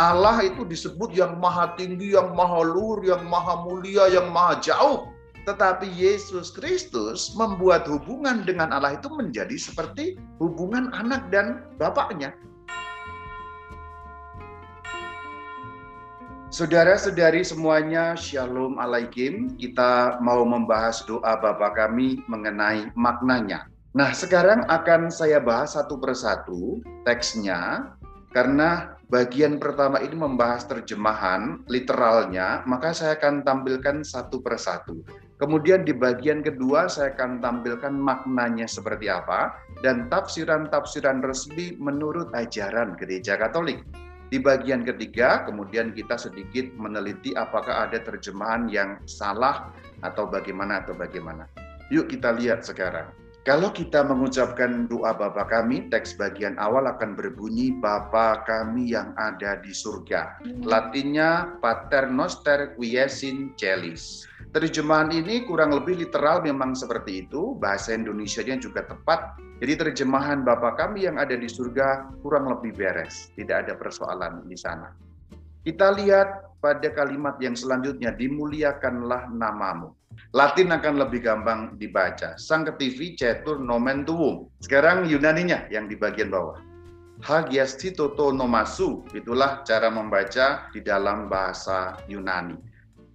Allah itu disebut yang maha tinggi, yang maha luhur, yang maha mulia, yang maha jauh. Tetapi Yesus Kristus membuat hubungan dengan Allah itu menjadi seperti hubungan anak dan bapaknya. Saudara-saudari semuanya, Shalom Alaikum. Kita mau membahas doa Bapa kami mengenai maknanya. Nah, sekarang akan saya bahas satu persatu teksnya karena bagian pertama ini membahas terjemahan literalnya, maka saya akan tampilkan satu persatu. Kemudian di bagian kedua saya akan tampilkan maknanya seperti apa dan tafsiran-tafsiran resmi menurut ajaran Gereja Katolik. Di bagian ketiga, kemudian kita sedikit meneliti apakah ada terjemahan yang salah atau bagaimana atau bagaimana. Yuk kita lihat sekarang. Kalau kita mengucapkan doa Bapa kami, teks bagian awal akan berbunyi Bapa kami yang ada di surga. Latinnya Pater Noster Quiesin Celis. Terjemahan ini kurang lebih literal memang seperti itu, bahasa Indonesia-nya juga tepat. Jadi terjemahan Bapa kami yang ada di surga kurang lebih beres, tidak ada persoalan di sana. Kita lihat pada kalimat yang selanjutnya, dimuliakanlah namamu. Latin akan lebih gampang dibaca. Sanctifi cetur nomen tuum. Sekarang Yunaninya yang di bagian bawah. Hagiastitoto nomasu. Itulah cara membaca di dalam bahasa Yunani.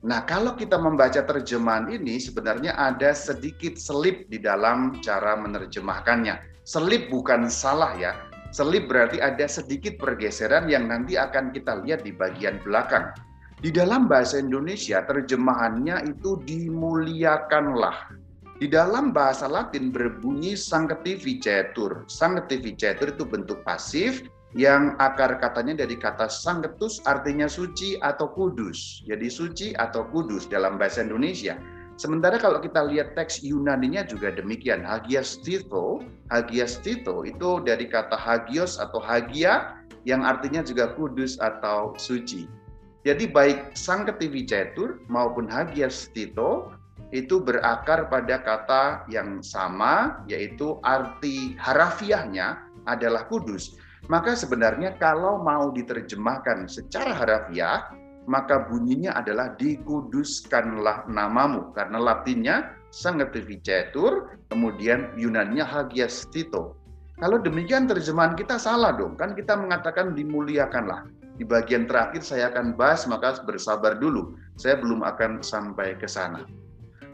Nah, kalau kita membaca terjemahan ini sebenarnya ada sedikit selip di dalam cara menerjemahkannya. Selip bukan salah ya. Selip berarti ada sedikit pergeseran yang nanti akan kita lihat di bagian belakang. Di dalam bahasa Indonesia terjemahannya itu dimuliakanlah. Di dalam bahasa Latin berbunyi sanctificetur. Sanctificetur itu bentuk pasif yang akar katanya dari kata sanctus artinya suci atau kudus. Jadi suci atau kudus dalam bahasa Indonesia. Sementara kalau kita lihat teks Yunaninya juga demikian. Hagias Tito, Hagias Tito itu dari kata hagios atau hagia yang artinya juga kudus atau suci. Jadi baik sang ketivi cetur maupun hagias tito itu berakar pada kata yang sama yaitu arti harafiahnya adalah kudus. Maka sebenarnya kalau mau diterjemahkan secara harafiah maka bunyinya adalah dikuduskanlah namamu karena latinnya cetur kemudian Yunaninya hagias tito. Kalau demikian terjemahan kita salah dong, kan kita mengatakan dimuliakanlah. Di bagian terakhir saya akan bahas, maka bersabar dulu. Saya belum akan sampai ke sana.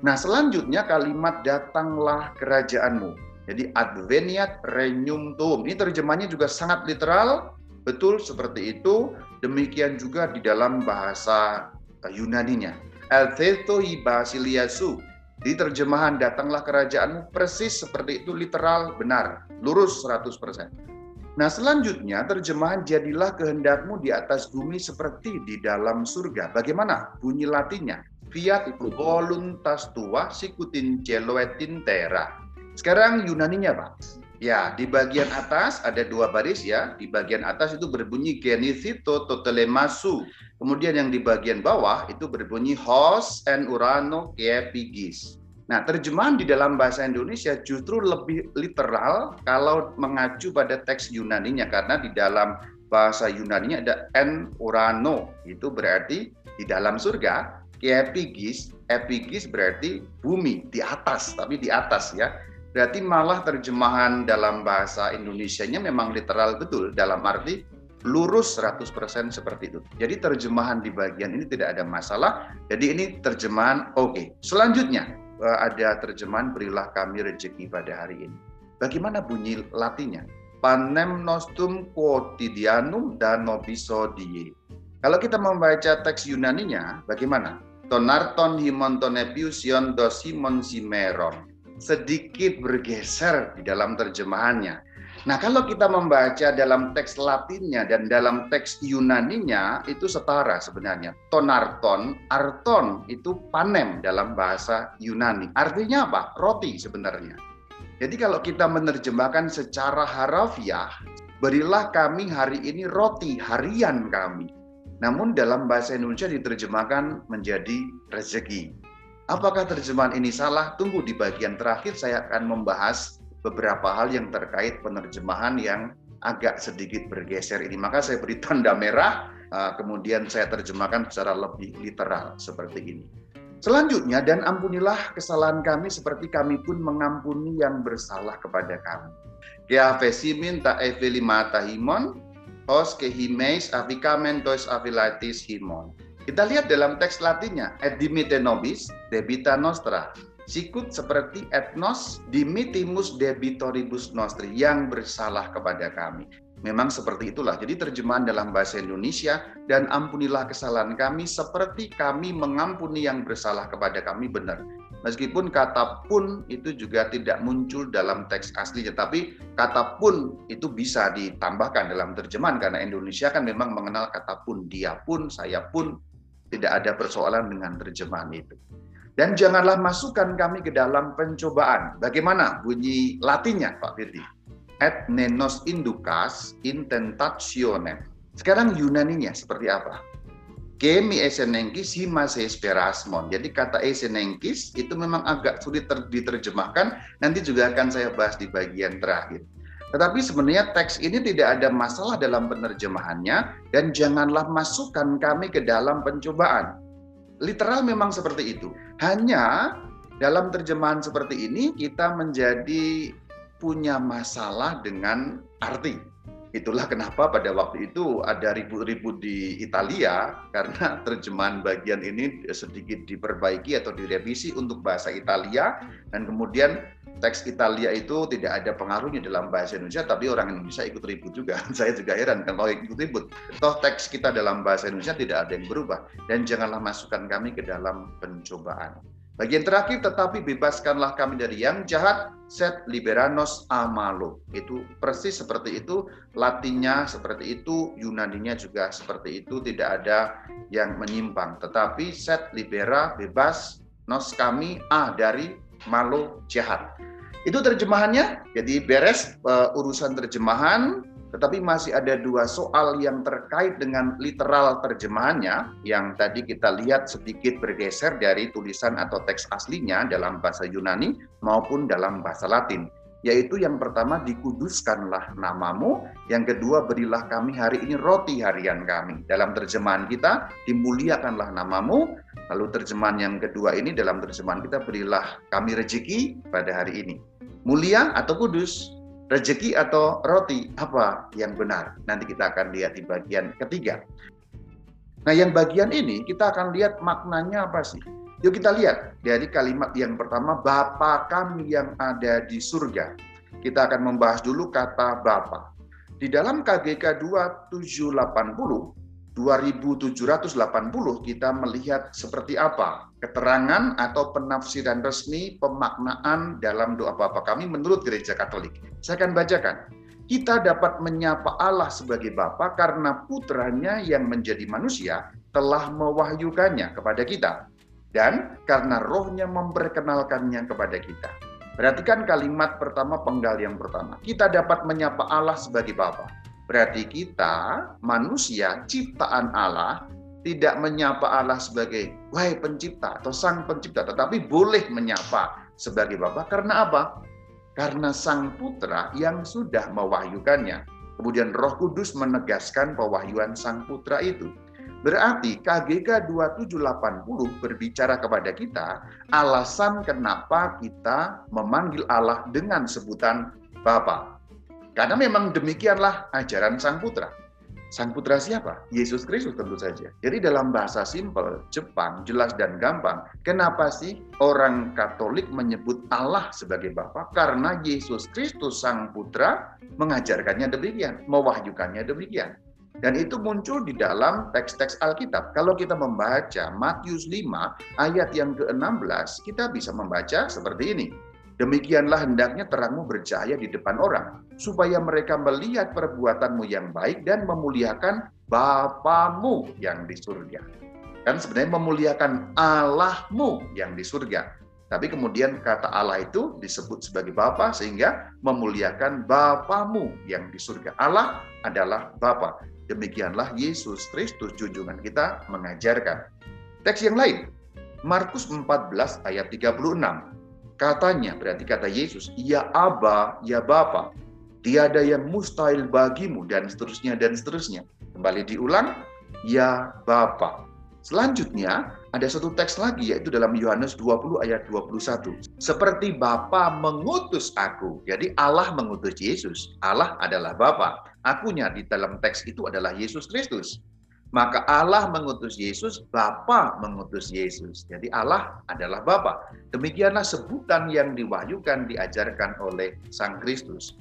Nah, selanjutnya kalimat datanglah kerajaanmu. Jadi adveniat regnum tuum. Ini terjemahnya juga sangat literal, betul seperti itu. Demikian juga di dalam bahasa Yunaninya. El i basiliasu. Di terjemahan datanglah kerajaanmu persis seperti itu literal benar, lurus 100%. Nah selanjutnya terjemahan jadilah kehendakmu di atas bumi seperti di dalam surga. Bagaimana bunyi latinnya? Fiat voluntas tua sikutin celoetin terra. Sekarang Yunaninya Pak. Ya, di bagian atas ada dua baris ya. Di bagian atas itu berbunyi genithito totelemasu. Kemudian yang di bagian bawah itu berbunyi hos en urano keepigis. Nah, terjemahan di dalam bahasa Indonesia justru lebih literal kalau mengacu pada teks Yunaninya karena di dalam bahasa Yunaninya ada en urano, itu berarti di dalam surga. Epigis, epigis berarti bumi di atas, tapi di atas ya. Berarti malah terjemahan dalam bahasa Indonesia-nya memang literal betul dalam arti lurus 100% seperti itu. Jadi terjemahan di bagian ini tidak ada masalah. Jadi ini terjemahan oke. Okay. Selanjutnya, ada terjemahan berilah kami rezeki pada hari ini. Bagaimana bunyi latinnya? Panem nostrum quotidianum dan nobiso die. Kalau kita membaca teks Yunaninya, bagaimana? Tonarton himonton epiusion dosimon simeron. Sedikit bergeser di dalam terjemahannya Nah, kalau kita membaca dalam teks Latinnya dan dalam teks Yunaninya itu setara sebenarnya. Tonarton, arton itu panem dalam bahasa Yunani. Artinya apa? Roti sebenarnya. Jadi kalau kita menerjemahkan secara harafiah, berilah kami hari ini roti harian kami. Namun dalam bahasa Indonesia diterjemahkan menjadi rezeki. Apakah terjemahan ini salah? Tunggu di bagian terakhir saya akan membahas beberapa hal yang terkait penerjemahan yang agak sedikit bergeser ini. Maka saya beri tanda merah uh, kemudian saya terjemahkan secara lebih literal seperti ini. Selanjutnya, dan ampunilah kesalahan kami seperti kami pun mengampuni yang bersalah kepada kami. Kea vesimin ta evelimata himon, os kehimeis avikamen tois avilatis himon. Kita lihat dalam teks latinnya, et dimite nobis debita nostra. Sikut seperti etnos dimitimus debitoribus nostri, yang bersalah kepada kami. Memang seperti itulah. Jadi terjemahan dalam bahasa Indonesia dan ampunilah kesalahan kami seperti kami mengampuni yang bersalah kepada kami benar. Meskipun kata pun itu juga tidak muncul dalam teks aslinya, tapi kata pun itu bisa ditambahkan dalam terjemahan karena Indonesia kan memang mengenal kata pun, dia pun, saya pun tidak ada persoalan dengan terjemahan itu. Dan janganlah masukkan kami ke dalam pencobaan. Bagaimana bunyi latinnya Pak Firdi? et nenos indukas in tentationem. Sekarang Yunaninya seperti apa? Kemi esenenkis himas esperasmon. Jadi kata esenenkis itu memang agak sulit diterjemahkan. Nanti juga akan saya bahas di bagian terakhir. Tetapi sebenarnya teks ini tidak ada masalah dalam penerjemahannya dan janganlah masukkan kami ke dalam pencobaan. Literal memang seperti itu. Hanya dalam terjemahan seperti ini kita menjadi punya masalah dengan arti. Itulah kenapa pada waktu itu ada ribut-ribut di Italia karena terjemahan bagian ini sedikit diperbaiki atau direvisi untuk bahasa Italia dan kemudian teks Italia itu tidak ada pengaruhnya dalam bahasa Indonesia tapi orang Indonesia ikut ribut juga. Saya juga heran kalau ikut ribut. Toh teks kita dalam bahasa Indonesia tidak ada yang berubah dan janganlah masukkan kami ke dalam pencobaan. Bagian terakhir, tetapi bebaskanlah kami dari yang jahat, set liberanos amalo. Itu persis seperti itu, latinnya seperti itu, Yunaninya juga seperti itu, tidak ada yang menyimpang. Tetapi set libera, bebas, nos kami, a dari malo jahat. Itu terjemahannya, jadi beres uh, urusan terjemahan, tetapi masih ada dua soal yang terkait dengan literal terjemahannya yang tadi kita lihat sedikit bergeser dari tulisan atau teks aslinya dalam bahasa Yunani maupun dalam bahasa Latin. Yaitu yang pertama dikuduskanlah namamu, yang kedua berilah kami hari ini roti harian kami. Dalam terjemahan kita dimuliakanlah namamu, lalu terjemahan yang kedua ini dalam terjemahan kita berilah kami rezeki pada hari ini. Mulia atau kudus, Rezeki atau roti, apa yang benar? Nanti kita akan lihat di bagian ketiga. Nah, yang bagian ini kita akan lihat maknanya apa sih? Yuk kita lihat dari kalimat yang pertama, Bapa kami yang ada di surga. Kita akan membahas dulu kata Bapa. Di dalam KGK 2780, 2780 kita melihat seperti apa keterangan atau penafsiran resmi pemaknaan dalam doa Bapa kami menurut Gereja Katolik. Saya akan bacakan. Kita dapat menyapa Allah sebagai Bapa karena putranya yang menjadi manusia telah mewahyukannya kepada kita dan karena rohnya memperkenalkannya kepada kita. Perhatikan kalimat pertama penggal yang pertama. Kita dapat menyapa Allah sebagai Bapa Berarti kita manusia ciptaan Allah tidak menyapa Allah sebagai wahai pencipta atau sang pencipta, tetapi boleh menyapa sebagai Bapa karena apa? Karena sang putra yang sudah mewahyukannya. Kemudian Roh Kudus menegaskan pewahyuan sang putra itu. Berarti KGK 2780 berbicara kepada kita alasan kenapa kita memanggil Allah dengan sebutan Bapa. Karena memang demikianlah ajaran Sang Putra. Sang Putra siapa? Yesus Kristus tentu saja. Jadi dalam bahasa simpel, Jepang, jelas dan gampang. Kenapa sih orang Katolik menyebut Allah sebagai Bapa? Karena Yesus Kristus Sang Putra mengajarkannya demikian, mewahyukannya demikian. Dan itu muncul di dalam teks-teks Alkitab. Kalau kita membaca Matius 5 ayat yang ke-16, kita bisa membaca seperti ini. Demikianlah hendaknya terangmu bercahaya di depan orang, supaya mereka melihat perbuatanmu yang baik dan memuliakan Bapamu yang di surga. Kan sebenarnya memuliakan Allahmu yang di surga. Tapi kemudian kata Allah itu disebut sebagai Bapa sehingga memuliakan Bapamu yang di surga. Allah adalah Bapa. Demikianlah Yesus Kristus junjungan kita mengajarkan. Teks yang lain, Markus 14 ayat 36. Katanya, berarti kata Yesus, ya Aba, ya Bapa, tiada yang mustahil bagimu, dan seterusnya, dan seterusnya. Kembali diulang, ya Bapa. Selanjutnya, ada satu teks lagi yaitu dalam Yohanes 20 ayat 21. Seperti Bapa mengutus aku. Jadi Allah mengutus Yesus. Allah adalah Bapa. Akunya di dalam teks itu adalah Yesus Kristus. Maka Allah mengutus Yesus, Bapa mengutus Yesus. Jadi Allah adalah Bapa. Demikianlah sebutan yang diwahyukan diajarkan oleh Sang Kristus.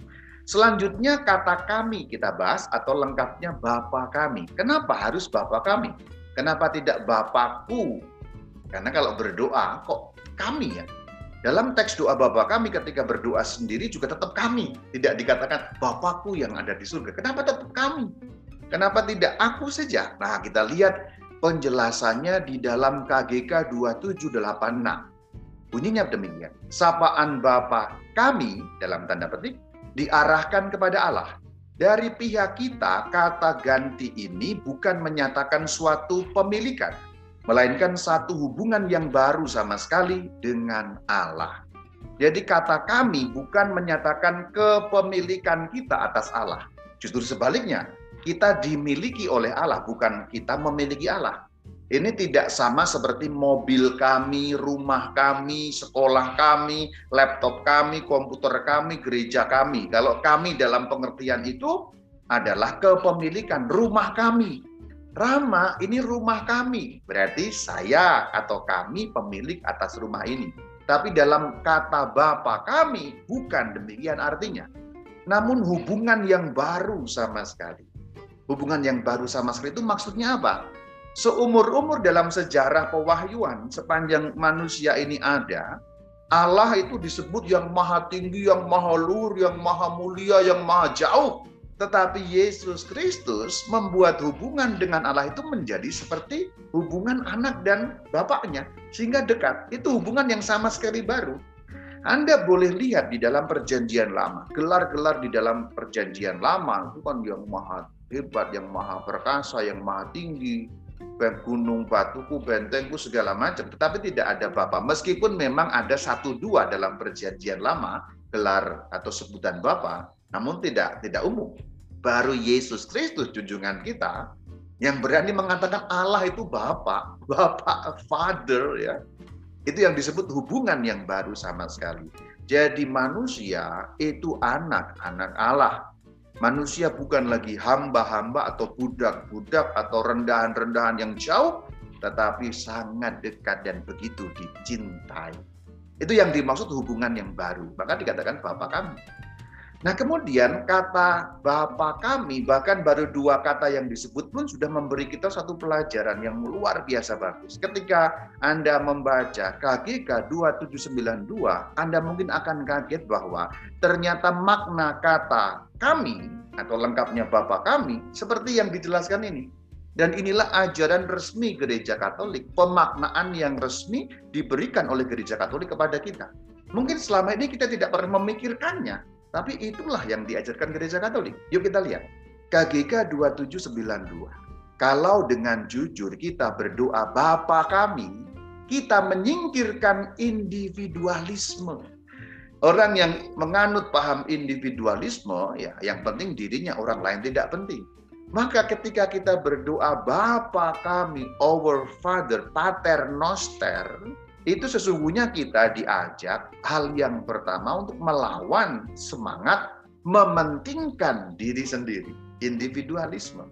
Selanjutnya kata kami kita bahas atau lengkapnya Bapa kami. Kenapa harus Bapa kami? Kenapa tidak Bapakku? Karena kalau berdoa kok kami ya. Dalam teks doa Bapa kami ketika berdoa sendiri juga tetap kami. Tidak dikatakan Bapakku yang ada di surga. Kenapa tetap kami? Kenapa tidak aku saja? Nah kita lihat penjelasannya di dalam KGK 2786. Bunyinya demikian. Sapaan Bapa kami dalam tanda petik diarahkan kepada Allah. Dari pihak kita, kata ganti ini bukan menyatakan suatu pemilikan, melainkan satu hubungan yang baru sama sekali dengan Allah. Jadi kata kami bukan menyatakan kepemilikan kita atas Allah. Justru sebaliknya, kita dimiliki oleh Allah, bukan kita memiliki Allah. Ini tidak sama seperti mobil kami, rumah kami, sekolah kami, laptop kami, komputer kami, gereja kami. Kalau kami dalam pengertian itu adalah kepemilikan rumah kami. Rama, ini rumah kami. Berarti saya atau kami pemilik atas rumah ini. Tapi dalam kata Bapa kami bukan demikian artinya. Namun hubungan yang baru sama sekali. Hubungan yang baru sama sekali itu maksudnya apa? Seumur-umur dalam sejarah pewahyuan, sepanjang manusia ini ada, Allah itu disebut yang maha tinggi, yang maha luhur, yang maha mulia, yang maha jauh. Tetapi Yesus Kristus membuat hubungan dengan Allah itu menjadi seperti hubungan anak dan bapaknya. Sehingga dekat. Itu hubungan yang sama sekali baru. Anda boleh lihat di dalam perjanjian lama. Gelar-gelar di dalam perjanjian lama itu kan yang maha hebat, yang maha perkasa, yang maha tinggi, gunung batuku, bentengku segala macam, tetapi tidak ada Bapa. Meskipun memang ada satu dua dalam perjanjian lama gelar atau sebutan Bapa, namun tidak tidak umum. Baru Yesus Kristus junjungan kita yang berani mengatakan Allah itu Bapa, Bapa Father ya. Itu yang disebut hubungan yang baru sama sekali. Jadi manusia itu anak, anak Allah Manusia bukan lagi hamba-hamba atau budak-budak atau rendahan-rendahan yang jauh, tetapi sangat dekat dan begitu dicintai. Itu yang dimaksud hubungan yang baru. Maka dikatakan Bapak kami. Nah kemudian kata Bapa kami, bahkan baru dua kata yang disebut pun sudah memberi kita satu pelajaran yang luar biasa bagus. Ketika Anda membaca KGK 2792, Anda mungkin akan kaget bahwa ternyata makna kata kami atau lengkapnya Bapa kami seperti yang dijelaskan ini. Dan inilah ajaran resmi gereja Katolik, pemaknaan yang resmi diberikan oleh gereja Katolik kepada kita. Mungkin selama ini kita tidak pernah memikirkannya, tapi itulah yang diajarkan gereja Katolik. Yuk kita lihat. KGK 2792. Kalau dengan jujur kita berdoa Bapa kami, kita menyingkirkan individualisme. Orang yang menganut paham individualisme, ya yang penting dirinya, orang lain tidak penting. Maka ketika kita berdoa Bapa kami, our Father, Pater Noster, itu sesungguhnya kita diajak hal yang pertama untuk melawan semangat mementingkan diri sendiri, individualisme.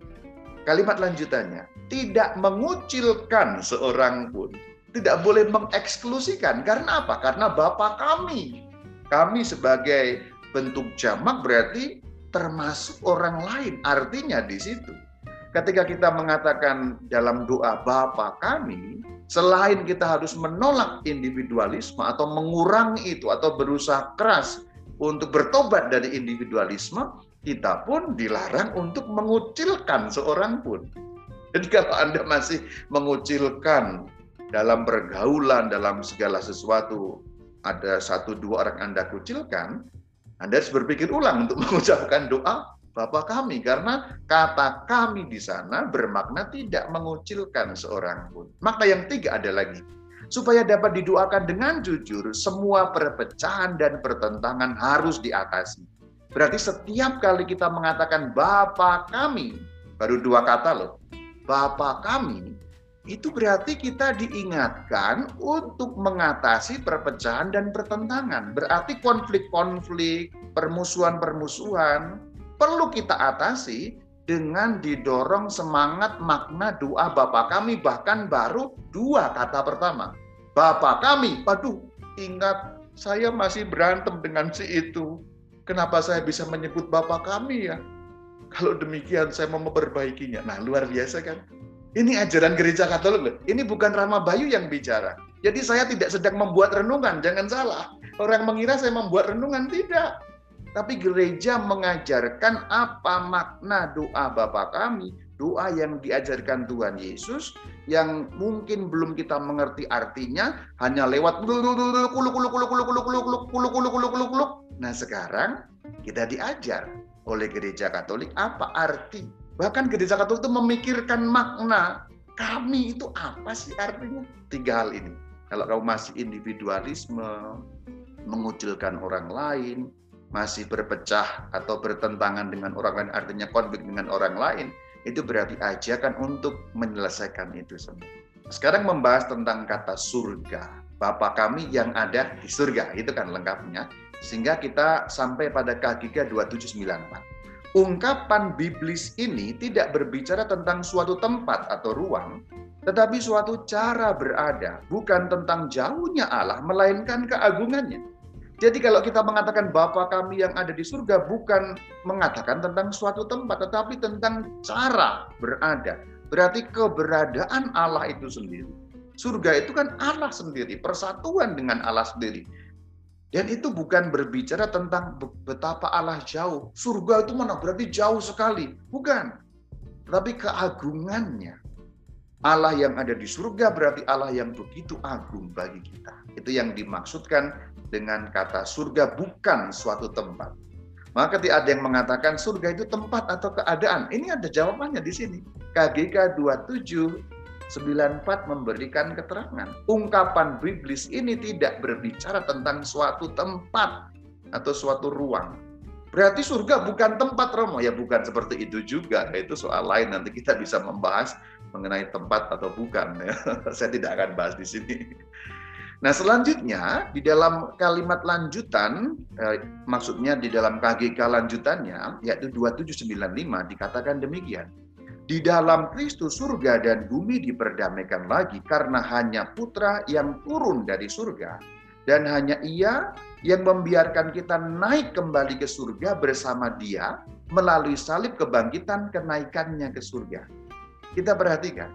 Kalimat lanjutannya, tidak mengucilkan seorang pun, tidak boleh mengeksklusikan. Karena apa? Karena Bapa kami. Kami sebagai bentuk jamak berarti termasuk orang lain. Artinya di situ. Ketika kita mengatakan dalam doa Bapa kami, Selain kita harus menolak individualisme atau mengurangi itu atau berusaha keras untuk bertobat dari individualisme, kita pun dilarang untuk mengucilkan seorang pun. Jadi kalau Anda masih mengucilkan dalam pergaulan, dalam segala sesuatu, ada satu dua orang Anda kucilkan, Anda harus berpikir ulang untuk mengucapkan doa Bapa kami karena kata kami di sana bermakna tidak mengucilkan seorang pun. Makna yang tiga ada lagi. Supaya dapat didoakan dengan jujur, semua perpecahan dan pertentangan harus diatasi. Berarti setiap kali kita mengatakan Bapa kami, baru dua kata loh. Bapa kami, itu berarti kita diingatkan untuk mengatasi perpecahan dan pertentangan. Berarti konflik-konflik, permusuhan-permusuhan perlu kita atasi dengan didorong semangat makna doa Bapa kami bahkan baru dua kata pertama. Bapa kami, waduh, ingat saya masih berantem dengan si itu. Kenapa saya bisa menyebut Bapa kami ya? Kalau demikian saya mau memperbaikinya. Nah, luar biasa kan? Ini ajaran gereja Katolik loh. Ini bukan Rama Bayu yang bicara. Jadi saya tidak sedang membuat renungan, jangan salah. Orang mengira saya membuat renungan, tidak. Tapi gereja mengajarkan apa makna doa Bapa kami, doa yang diajarkan Tuhan Yesus yang mungkin belum kita mengerti artinya hanya lewat Nah, sekarang kita diajar oleh gereja Katolik apa arti. Bahkan gereja Katolik itu memikirkan makna kami itu apa sih artinya? Tiga hal ini. Kalau kamu masih individualisme, mengucilkan orang lain, masih berpecah atau bertentangan dengan orang lain, artinya konflik dengan orang lain, itu berarti ajakan untuk menyelesaikan itu semua. Sekarang membahas tentang kata surga. Bapa kami yang ada di surga, itu kan lengkapnya. Sehingga kita sampai pada KGK 2794. Ungkapan biblis ini tidak berbicara tentang suatu tempat atau ruang, tetapi suatu cara berada, bukan tentang jauhnya Allah, melainkan keagungannya. Jadi kalau kita mengatakan Bapa kami yang ada di surga bukan mengatakan tentang suatu tempat, tetapi tentang cara berada. Berarti keberadaan Allah itu sendiri. Surga itu kan Allah sendiri, persatuan dengan Allah sendiri. Dan itu bukan berbicara tentang betapa Allah jauh. Surga itu mana berarti jauh sekali. Bukan. Tapi keagungannya. Allah yang ada di surga berarti Allah yang begitu agung bagi kita. Itu yang dimaksudkan dengan kata surga bukan suatu tempat. Maka ketika ada yang mengatakan surga itu tempat atau keadaan, ini ada jawabannya di sini. KGK 27 94 memberikan keterangan. Ungkapan biblis ini tidak berbicara tentang suatu tempat atau suatu ruang. Berarti surga bukan tempat Romo. Ya bukan seperti itu juga. Itu soal lain. Nanti kita bisa membahas mengenai tempat atau bukan. Ya. Saya tidak akan bahas di sini. Nah selanjutnya di dalam kalimat lanjutan, eh, maksudnya di dalam KGK lanjutannya, yaitu 2795 dikatakan demikian. Di dalam Kristus surga dan bumi diperdamaikan lagi karena hanya putra yang turun dari surga. Dan hanya ia yang membiarkan kita naik kembali ke surga bersama dia melalui salib kebangkitan kenaikannya ke surga. Kita perhatikan.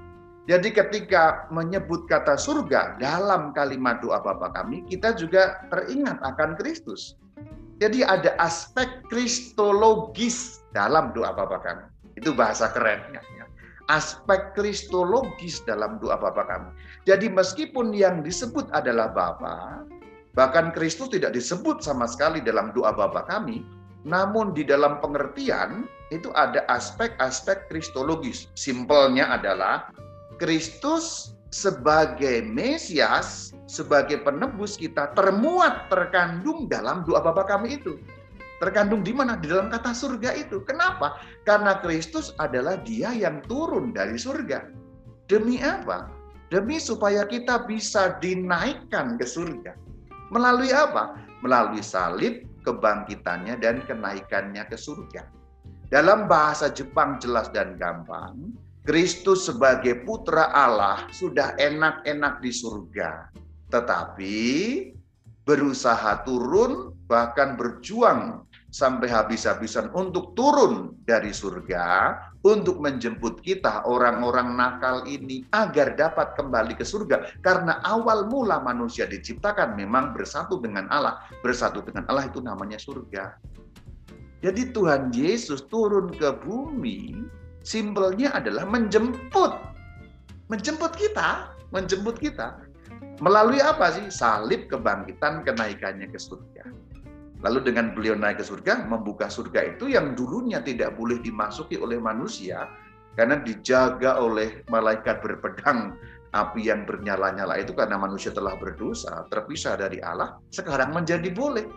Jadi ketika menyebut kata surga dalam kalimat doa Bapa kami, kita juga teringat akan Kristus. Jadi ada aspek kristologis dalam doa Bapa kami. Itu bahasa kerennya. Ya. Aspek kristologis dalam doa Bapa kami. Jadi meskipun yang disebut adalah Bapa, bahkan Kristus tidak disebut sama sekali dalam doa Bapa kami, namun di dalam pengertian itu ada aspek-aspek kristologis. Simpelnya adalah Kristus sebagai Mesias, sebagai penebus kita termuat terkandung dalam doa Bapa kami itu. Terkandung di mana? Di dalam kata surga itu. Kenapa? Karena Kristus adalah dia yang turun dari surga. Demi apa? Demi supaya kita bisa dinaikkan ke surga. Melalui apa? Melalui salib, kebangkitannya, dan kenaikannya ke surga. Dalam bahasa Jepang jelas dan gampang, Kristus sebagai putra Allah sudah enak-enak di surga. Tetapi berusaha turun bahkan berjuang sampai habis-habisan untuk turun dari surga untuk menjemput kita orang-orang nakal ini agar dapat kembali ke surga. Karena awal mula manusia diciptakan memang bersatu dengan Allah. Bersatu dengan Allah itu namanya surga. Jadi Tuhan Yesus turun ke bumi simpelnya adalah menjemput. Menjemput kita menjemput kita. Melalui apa sih? Salib kebangkitan kenaikannya ke surga Lalu dengan beliau naik ke surga, membuka surga itu yang dulunya tidak boleh dimasuki oleh manusia, karena dijaga oleh malaikat berpedang api yang bernyala-nyala itu karena manusia telah berdosa, terpisah dari Allah, sekarang menjadi boleh.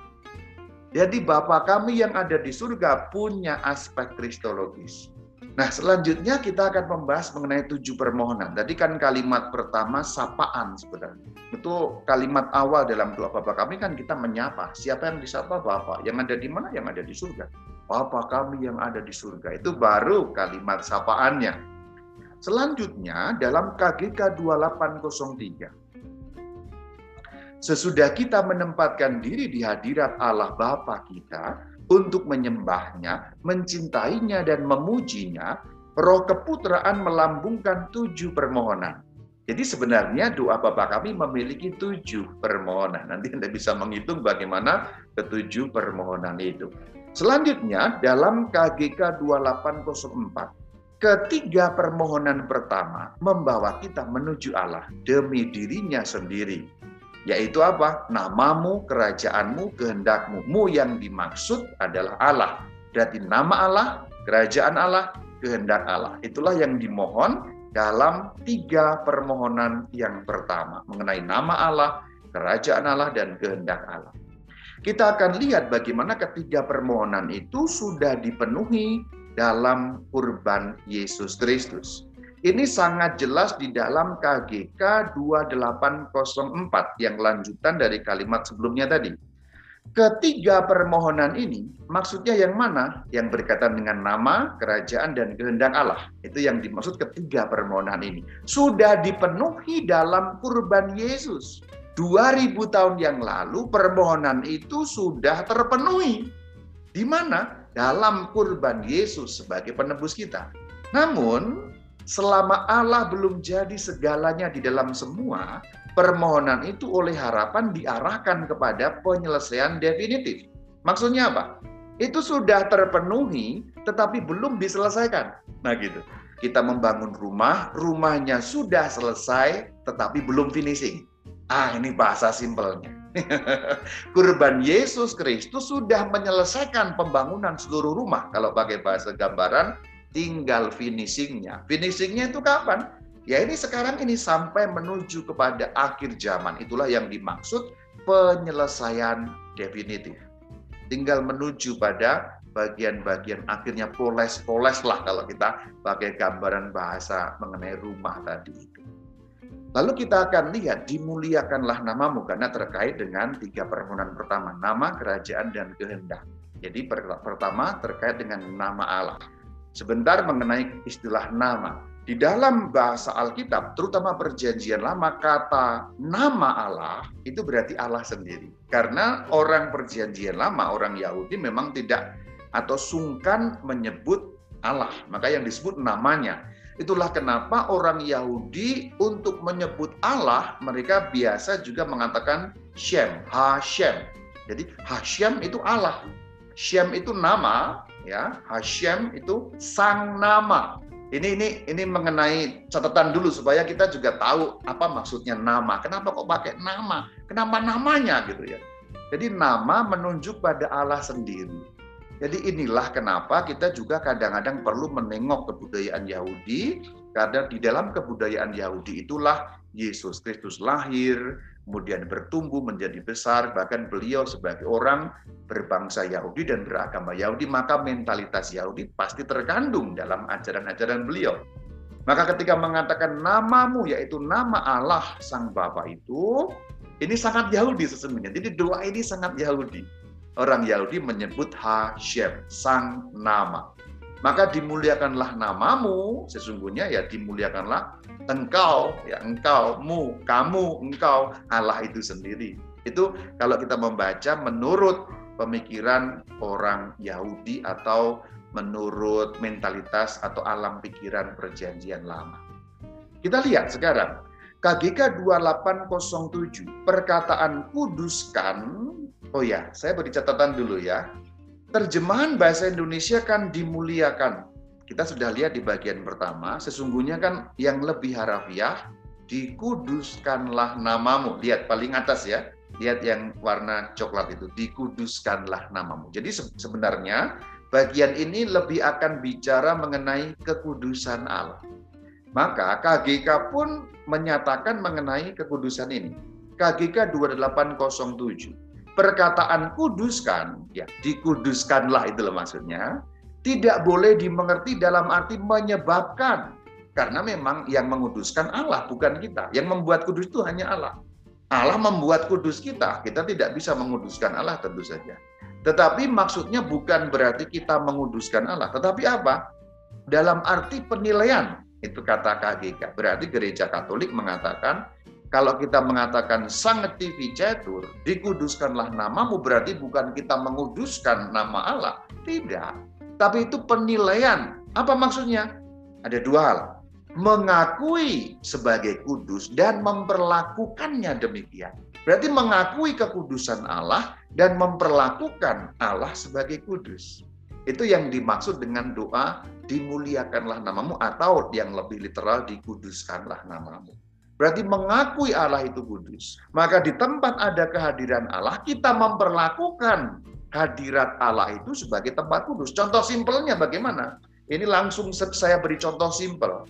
Jadi Bapa kami yang ada di surga punya aspek kristologis. Nah, selanjutnya kita akan membahas mengenai tujuh permohonan. Tadi kan kalimat pertama sapaan sebenarnya. Itu kalimat awal dalam doa Bapa kami kan kita menyapa. Siapa yang disapa Bapak? Yang ada di mana? Yang ada di surga. Bapa kami yang ada di surga. Itu baru kalimat sapaannya. Selanjutnya dalam KGK 2803. Sesudah kita menempatkan diri di hadirat Allah Bapa kita, untuk menyembahnya, mencintainya, dan memujinya, roh keputraan melambungkan tujuh permohonan. Jadi sebenarnya doa Bapa kami memiliki tujuh permohonan. Nanti Anda bisa menghitung bagaimana ketujuh permohonan itu. Selanjutnya dalam KGK 2804, ketiga permohonan pertama membawa kita menuju Allah demi dirinya sendiri yaitu apa? Namamu, kerajaanmu, kehendakmu. Mu yang dimaksud adalah Allah. Berarti nama Allah, kerajaan Allah, kehendak Allah. Itulah yang dimohon dalam tiga permohonan yang pertama. Mengenai nama Allah, kerajaan Allah, dan kehendak Allah. Kita akan lihat bagaimana ketiga permohonan itu sudah dipenuhi dalam kurban Yesus Kristus. Ini sangat jelas di dalam KGK 2804 yang lanjutan dari kalimat sebelumnya tadi. Ketiga permohonan ini maksudnya yang mana? Yang berkaitan dengan nama, kerajaan, dan kehendak Allah. Itu yang dimaksud ketiga permohonan ini. Sudah dipenuhi dalam kurban Yesus. 2000 tahun yang lalu permohonan itu sudah terpenuhi. Di mana? Dalam kurban Yesus sebagai penebus kita. Namun selama Allah belum jadi segalanya di dalam semua, permohonan itu oleh harapan diarahkan kepada penyelesaian definitif. Maksudnya apa? Itu sudah terpenuhi tetapi belum diselesaikan. Nah gitu. Kita membangun rumah, rumahnya sudah selesai tetapi belum finishing. Ah, ini bahasa simpelnya. Kurban Yesus Kristus sudah menyelesaikan pembangunan seluruh rumah. Kalau pakai bahasa gambaran, tinggal finishingnya. Finishingnya itu kapan? Ya ini sekarang ini sampai menuju kepada akhir zaman. Itulah yang dimaksud penyelesaian definitif. Tinggal menuju pada bagian-bagian akhirnya poles-poles lah kalau kita pakai gambaran bahasa mengenai rumah tadi itu. Lalu kita akan lihat dimuliakanlah namamu karena terkait dengan tiga permohonan pertama, nama, kerajaan, dan kehendak. Jadi pertama terkait dengan nama Allah. Sebentar mengenai istilah nama. Di dalam bahasa Alkitab, terutama perjanjian lama, kata nama Allah itu berarti Allah sendiri. Karena orang perjanjian lama, orang Yahudi memang tidak atau sungkan menyebut Allah. Maka yang disebut namanya. Itulah kenapa orang Yahudi untuk menyebut Allah, mereka biasa juga mengatakan Shem, Hashem. Jadi Hashem itu Allah. Shem itu nama, ya Hashem itu sang nama. Ini ini ini mengenai catatan dulu supaya kita juga tahu apa maksudnya nama. Kenapa kok pakai nama? Kenapa namanya gitu ya? Jadi nama menunjuk pada Allah sendiri. Jadi inilah kenapa kita juga kadang-kadang perlu menengok kebudayaan Yahudi karena di dalam kebudayaan Yahudi itulah Yesus Kristus lahir, kemudian bertumbuh menjadi besar, bahkan beliau sebagai orang berbangsa Yahudi dan beragama Yahudi, maka mentalitas Yahudi pasti terkandung dalam ajaran-ajaran beliau. Maka ketika mengatakan namamu, yaitu nama Allah Sang Bapa itu, ini sangat Yahudi sesungguhnya. Jadi doa ini sangat Yahudi. Orang Yahudi menyebut Hashem, Sang Nama. Maka dimuliakanlah namamu, sesungguhnya ya dimuliakanlah engkau, ya engkau, mu, kamu, engkau, Allah itu sendiri. Itu kalau kita membaca menurut pemikiran orang Yahudi atau menurut mentalitas atau alam pikiran perjanjian lama. Kita lihat sekarang, KGK 2807, perkataan kuduskan, oh ya, saya beri catatan dulu ya. Terjemahan bahasa Indonesia kan dimuliakan, kita sudah lihat di bagian pertama, sesungguhnya kan yang lebih harafiah, dikuduskanlah namamu. Lihat paling atas ya, lihat yang warna coklat itu, dikuduskanlah namamu. Jadi sebenarnya bagian ini lebih akan bicara mengenai kekudusan Allah. Maka KGK pun menyatakan mengenai kekudusan ini. KGK 2807. Perkataan kuduskan, ya dikuduskanlah itu maksudnya Tidak boleh dimengerti dalam arti menyebabkan. Karena memang yang menguduskan Allah, bukan kita. Yang membuat kudus itu hanya Allah. Allah membuat kudus kita. Kita tidak bisa menguduskan Allah tentu saja. Tetapi maksudnya bukan berarti kita menguduskan Allah. Tetapi apa? Dalam arti penilaian. Itu kata KGK. Berarti gereja katolik mengatakan kalau kita mengatakan cetur, dikuduskanlah namamu, berarti bukan kita menguduskan nama Allah. Tidak. Tapi itu penilaian. Apa maksudnya? Ada dua hal. Mengakui sebagai kudus dan memperlakukannya demikian. Berarti mengakui kekudusan Allah dan memperlakukan Allah sebagai kudus. Itu yang dimaksud dengan doa dimuliakanlah namamu atau yang lebih literal dikuduskanlah namamu. Berarti mengakui Allah itu kudus. Maka di tempat ada kehadiran Allah, kita memperlakukan hadirat Allah itu sebagai tempat kudus. Contoh simpelnya bagaimana? Ini langsung saya beri contoh simpel.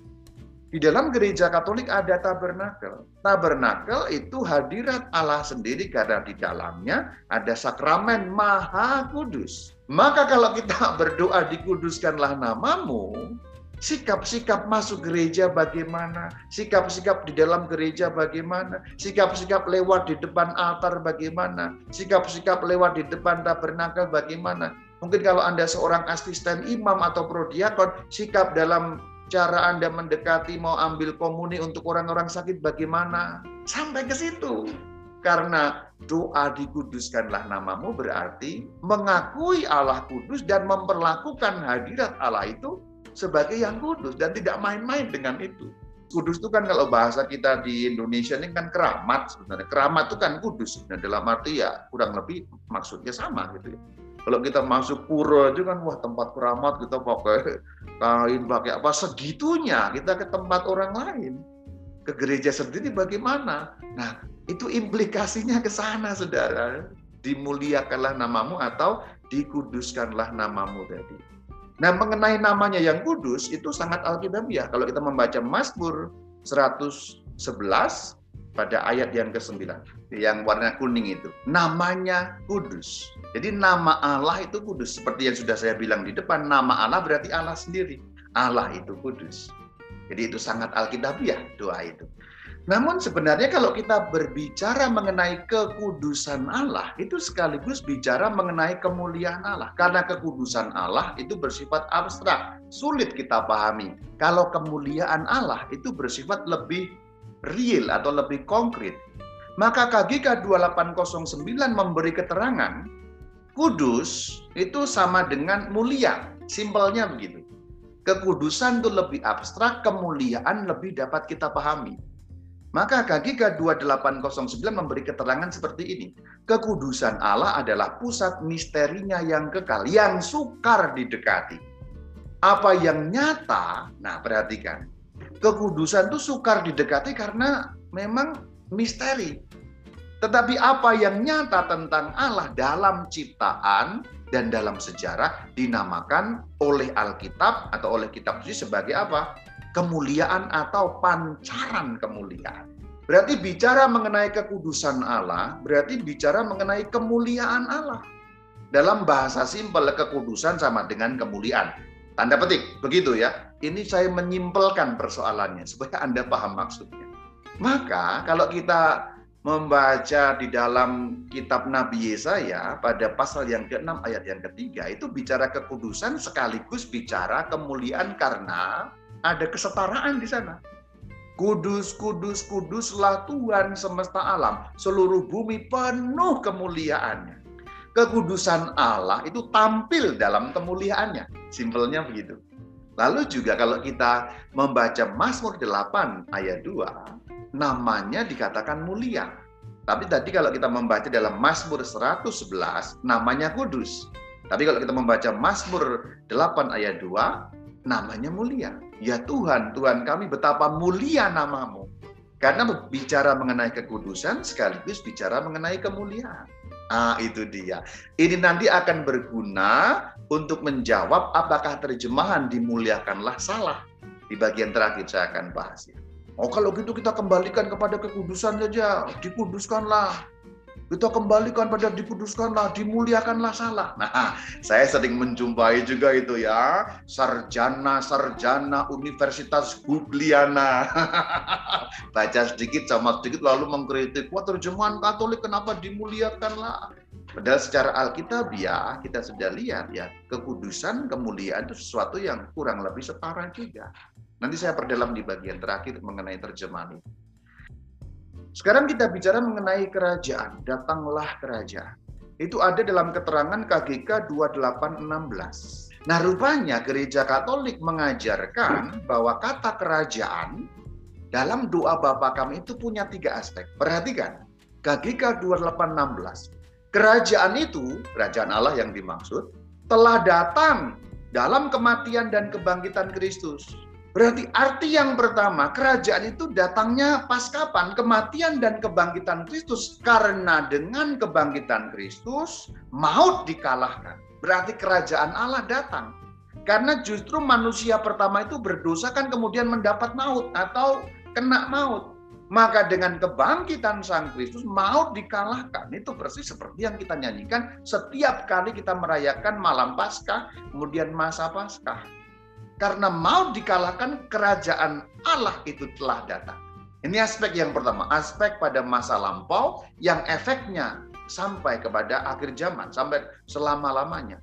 Di dalam gereja Katolik ada tabernakel. Tabernakel itu hadirat Allah sendiri karena di dalamnya ada sakramen maha kudus. Maka kalau kita berdoa dikuduskanlah namamu, Sikap-sikap masuk gereja bagaimana? Sikap-sikap di dalam gereja bagaimana? Sikap-sikap lewat di depan altar bagaimana? Sikap-sikap lewat di depan tabernakel bagaimana? Mungkin kalau Anda seorang asisten imam atau prodiakon, sikap dalam cara Anda mendekati mau ambil komuni untuk orang-orang sakit bagaimana? Sampai ke situ. Karena doa dikuduskanlah namamu berarti mengakui Allah kudus dan memperlakukan hadirat Allah itu sebagai yang kudus dan tidak main-main dengan itu. Kudus itu kan kalau bahasa kita di Indonesia ini kan keramat sebenarnya. Keramat itu kan kudus. Nah, dalam arti ya kurang lebih maksudnya sama gitu ya. Kalau kita masuk pura itu kan wah tempat keramat kita pakai kain pakai apa segitunya kita ke tempat orang lain. Ke gereja sendiri bagaimana? Nah, itu implikasinya ke sana Saudara. Dimuliakanlah namamu atau dikuduskanlah namamu tadi. Nah, mengenai namanya yang kudus itu sangat alkitabiah. Kalau kita membaca Mazmur 111 pada ayat yang ke-9, yang warna kuning itu, namanya kudus. Jadi nama Allah itu kudus. Seperti yang sudah saya bilang di depan, nama Allah berarti Allah sendiri. Allah itu kudus. Jadi itu sangat alkitabiah doa itu. Namun sebenarnya kalau kita berbicara mengenai kekudusan Allah, itu sekaligus bicara mengenai kemuliaan Allah. Karena kekudusan Allah itu bersifat abstrak, sulit kita pahami. Kalau kemuliaan Allah itu bersifat lebih real atau lebih konkret. Maka KGK 2809 memberi keterangan, kudus itu sama dengan mulia. Simpelnya begitu. Kekudusan itu lebih abstrak, kemuliaan lebih dapat kita pahami. Maka KGK 2809 memberi keterangan seperti ini. Kekudusan Allah adalah pusat misterinya yang kekal, yang sukar didekati. Apa yang nyata, nah perhatikan. Kekudusan itu sukar didekati karena memang misteri. Tetapi apa yang nyata tentang Allah dalam ciptaan dan dalam sejarah dinamakan oleh Alkitab atau oleh kitab suci sebagai apa? Kemuliaan atau pancaran kemuliaan. Berarti bicara mengenai kekudusan Allah, berarti bicara mengenai kemuliaan Allah. Dalam bahasa simpel, kekudusan sama dengan kemuliaan. Tanda petik, begitu ya. Ini saya menyimpelkan persoalannya, supaya Anda paham maksudnya. Maka kalau kita membaca di dalam kitab Nabi Yesaya pada pasal yang ke-6 ayat yang ketiga itu bicara kekudusan sekaligus bicara kemuliaan karena ada kesetaraan di sana. Kudus, kudus, kuduslah Tuhan semesta alam. Seluruh bumi penuh kemuliaannya. Kekudusan Allah itu tampil dalam kemuliaannya. Simpelnya begitu. Lalu juga kalau kita membaca Mazmur 8 ayat 2, namanya dikatakan mulia. Tapi tadi kalau kita membaca dalam Mazmur 111, namanya kudus. Tapi kalau kita membaca Mazmur 8 ayat 2, namanya mulia. Ya Tuhan, Tuhan kami betapa mulia namamu. Karena bicara mengenai kekudusan sekaligus bicara mengenai kemuliaan. Ah, itu dia. Ini nanti akan berguna untuk menjawab apakah terjemahan dimuliakanlah salah. Di bagian terakhir saya akan bahas. Ya. Oh kalau gitu kita kembalikan kepada kekudusan saja, dikuduskanlah. Kita kembalikan pada dikuduskanlah, dimuliakanlah salah. Nah, saya sering menjumpai juga itu ya, sarjana-sarjana Universitas Gugliana. Baca sedikit sama sedikit lalu mengkritik, wah terjemahan Katolik kenapa dimuliakanlah? Padahal secara Alkitabiah kita sudah lihat ya, kekudusan, kemuliaan itu sesuatu yang kurang lebih setara juga. Nanti saya perdalam di bagian terakhir mengenai terjemahan itu. Sekarang kita bicara mengenai kerajaan, datanglah kerajaan. Itu ada dalam keterangan KGK 2816. Nah rupanya gereja katolik mengajarkan bahwa kata kerajaan dalam doa Bapa kami itu punya tiga aspek. Perhatikan, KGK 2816 Kerajaan itu, kerajaan Allah yang dimaksud, telah datang dalam kematian dan kebangkitan Kristus. Berarti arti yang pertama, kerajaan itu datangnya pas kapan? Kematian dan kebangkitan Kristus. Karena dengan kebangkitan Kristus, maut dikalahkan. Berarti kerajaan Allah datang. Karena justru manusia pertama itu berdosa kan kemudian mendapat maut atau kena maut. Maka dengan kebangkitan Sang Kristus maut dikalahkan. Itu persis seperti yang kita nyanyikan setiap kali kita merayakan malam Paskah, kemudian masa Paskah. Karena maut dikalahkan, kerajaan Allah itu telah datang. Ini aspek yang pertama, aspek pada masa lampau yang efeknya sampai kepada akhir zaman, sampai selama-lamanya.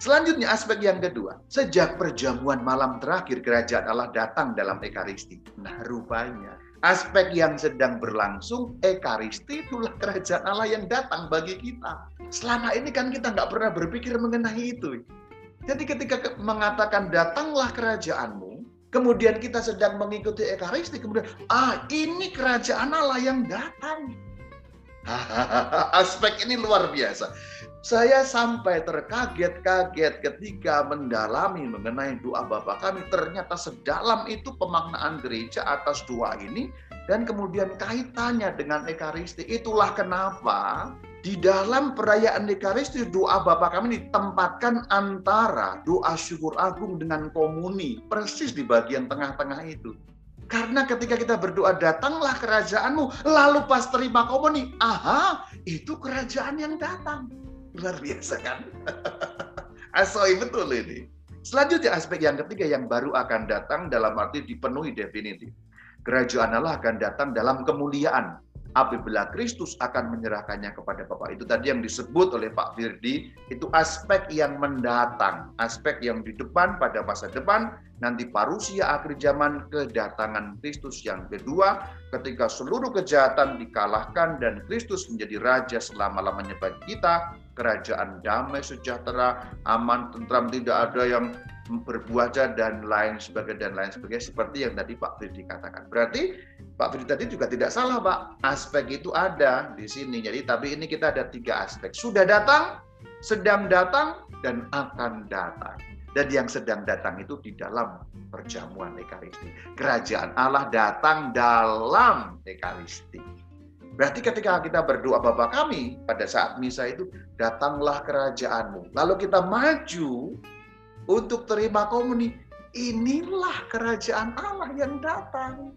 Selanjutnya aspek yang kedua, sejak perjamuan malam terakhir kerajaan Allah datang dalam Ekaristi. Nah rupanya aspek yang sedang berlangsung, Ekaristi itulah kerajaan Allah yang datang bagi kita. Selama ini kan kita nggak pernah berpikir mengenai itu. Jadi ketika mengatakan datanglah kerajaanmu, kemudian kita sedang mengikuti Ekaristi, kemudian ah ini kerajaan Allah yang datang. Aspek ini luar biasa. Saya sampai terkaget-kaget ketika mendalami mengenai doa Bapa kami. Ternyata sedalam itu pemaknaan gereja atas doa ini dan kemudian kaitannya dengan Ekaristi. Itulah kenapa di dalam perayaan Ekaristi doa Bapa kami ditempatkan antara doa syukur agung dengan komuni. Persis di bagian tengah-tengah itu. Karena ketika kita berdoa datanglah kerajaanmu, lalu pas terima komuni, aha, itu kerajaan yang datang. Luar biasa kan? Asoi betul ini. Selanjutnya aspek yang ketiga yang baru akan datang dalam arti dipenuhi definitif. Kerajaan Allah akan datang dalam kemuliaan. Apabila Kristus akan menyerahkannya kepada Bapa. Itu tadi yang disebut oleh Pak Firdi, itu aspek yang mendatang. Aspek yang di depan pada masa depan, nanti parusia akhir zaman kedatangan Kristus yang kedua, ketika seluruh kejahatan dikalahkan dan Kristus menjadi Raja selama-lamanya bagi kita, kerajaan damai sejahtera, aman, tentram, tidak ada yang berbuah dan lain sebagainya dan lain sebagainya seperti yang tadi Pak Firdi katakan. Berarti Pak Firdi tadi juga tidak salah Pak. Aspek itu ada di sini. Jadi tapi ini kita ada tiga aspek. Sudah datang, sedang datang, dan akan datang. Dan yang sedang datang itu di dalam perjamuan Ekaristi. Kerajaan Allah datang dalam Ekaristi. Berarti ketika kita berdoa Bapa kami pada saat misa itu datanglah kerajaanmu. Lalu kita maju untuk terima komuni. Inilah kerajaan Allah yang datang.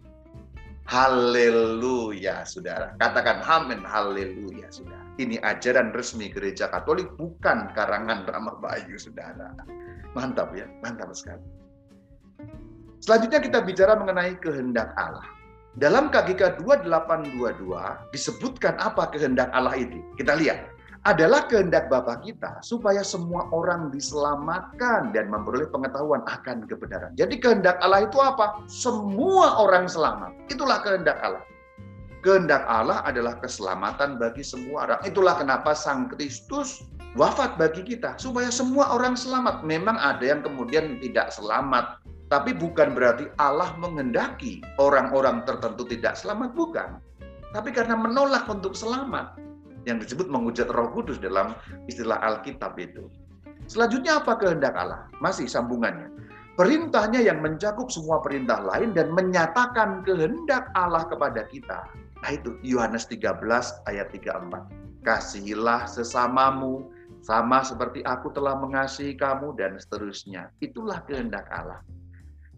Haleluya, saudara. Katakan amin, haleluya, saudara. Ini ajaran resmi gereja Katolik, bukan karangan Rama Bayu, saudara. Mantap ya, mantap sekali. Selanjutnya kita bicara mengenai kehendak Allah. Dalam KGK 2822 disebutkan apa kehendak Allah itu. Kita lihat. Adalah kehendak Bapa kita supaya semua orang diselamatkan dan memperoleh pengetahuan akan kebenaran. Jadi kehendak Allah itu apa? Semua orang selamat. Itulah kehendak Allah. Kehendak Allah adalah keselamatan bagi semua orang. Itulah kenapa Sang Kristus wafat bagi kita supaya semua orang selamat. Memang ada yang kemudian tidak selamat tapi bukan berarti Allah menghendaki orang-orang tertentu tidak selamat, bukan. Tapi karena menolak untuk selamat. Yang disebut menghujat roh kudus dalam istilah Alkitab itu. Selanjutnya apa kehendak Allah? Masih sambungannya. Perintahnya yang mencakup semua perintah lain dan menyatakan kehendak Allah kepada kita. Nah itu Yohanes 13 ayat 34. Kasihilah sesamamu sama seperti aku telah mengasihi kamu dan seterusnya. Itulah kehendak Allah.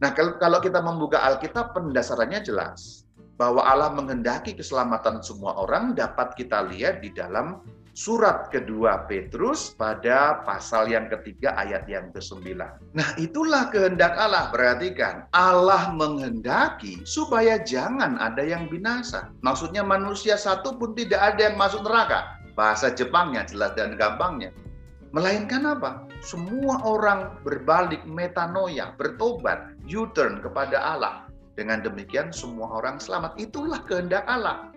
Nah, kalau, kalau kita membuka Alkitab, pendasarannya jelas. Bahwa Allah menghendaki keselamatan semua orang dapat kita lihat di dalam surat kedua Petrus pada pasal yang ketiga ayat yang ke-9. Nah itulah kehendak Allah. Perhatikan, Allah menghendaki supaya jangan ada yang binasa. Maksudnya manusia satu pun tidak ada yang masuk neraka. Bahasa Jepangnya jelas dan gampangnya. Melainkan apa? Semua orang berbalik metanoia, bertobat, U-turn kepada Allah. Dengan demikian semua orang selamat. Itulah kehendak Allah.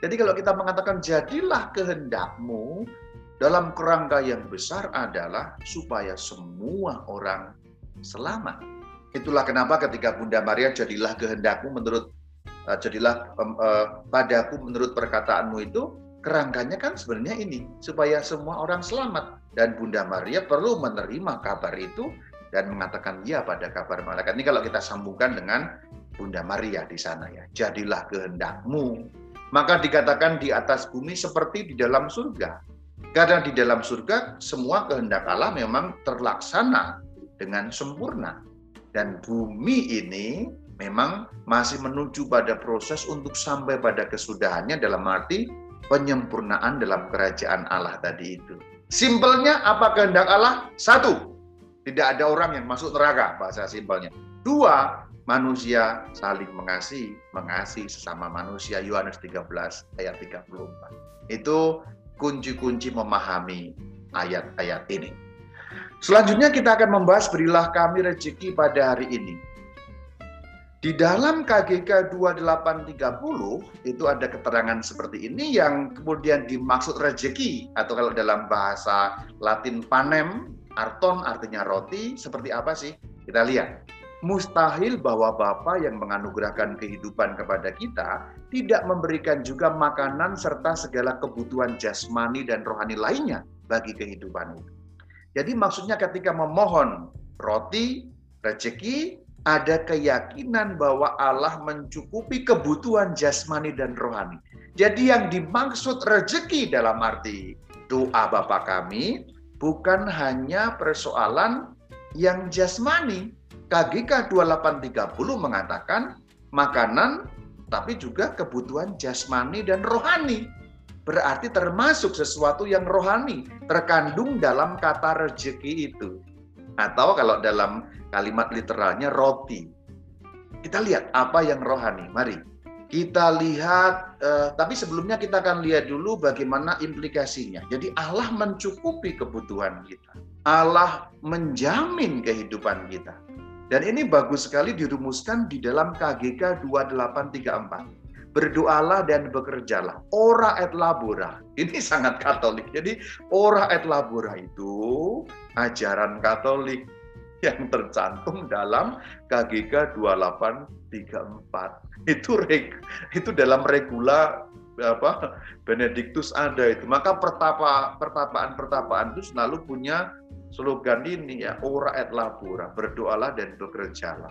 Jadi kalau kita mengatakan jadilah kehendakmu dalam kerangka yang besar adalah supaya semua orang selamat. Itulah kenapa ketika Bunda Maria jadilah kehendakmu menurut uh, jadilah um, uh, padaku menurut perkataanmu itu kerangkanya kan sebenarnya ini supaya semua orang selamat dan Bunda Maria perlu menerima kabar itu dan mengatakan ya pada kabar malaikat. Ini kalau kita sambungkan dengan Bunda Maria di sana ya. Jadilah kehendakmu maka dikatakan di atas bumi seperti di dalam surga. Karena di dalam surga semua kehendak Allah memang terlaksana dengan sempurna. Dan bumi ini memang masih menuju pada proses untuk sampai pada kesudahannya dalam arti penyempurnaan dalam kerajaan Allah tadi itu. Simpelnya apa kehendak Allah? Satu, tidak ada orang yang masuk neraka, bahasa simpelnya. Dua, manusia saling mengasihi, mengasihi sesama manusia. Yohanes 13 ayat 34. Itu kunci-kunci memahami ayat-ayat ini. Selanjutnya kita akan membahas berilah kami rezeki pada hari ini. Di dalam KGK 2830 itu ada keterangan seperti ini yang kemudian dimaksud rezeki atau kalau dalam bahasa Latin panem, arton artinya roti, seperti apa sih? Kita lihat mustahil bahwa Bapa yang menganugerahkan kehidupan kepada kita tidak memberikan juga makanan serta segala kebutuhan jasmani dan rohani lainnya bagi kehidupan itu. Jadi maksudnya ketika memohon roti, rezeki, ada keyakinan bahwa Allah mencukupi kebutuhan jasmani dan rohani. Jadi yang dimaksud rezeki dalam arti doa Bapa kami bukan hanya persoalan yang jasmani, KGK 2830 mengatakan makanan tapi juga kebutuhan jasmani dan rohani. Berarti termasuk sesuatu yang rohani terkandung dalam kata rezeki itu. Atau kalau dalam kalimat literalnya roti. Kita lihat apa yang rohani. Mari kita lihat, eh, tapi sebelumnya kita akan lihat dulu bagaimana implikasinya. Jadi Allah mencukupi kebutuhan kita. Allah menjamin kehidupan kita. Dan ini bagus sekali dirumuskan di dalam KGK 2834. Berdoalah dan bekerjalah. Ora et labora. Ini sangat katolik. Jadi ora et labora itu ajaran katolik yang tercantum dalam KGK 2834. Itu reg, itu dalam regula apa Benediktus ada itu. Maka pertapa pertapaan-pertapaan itu selalu punya slogan ini ya ora et labora berdoalah dan bekerjalah.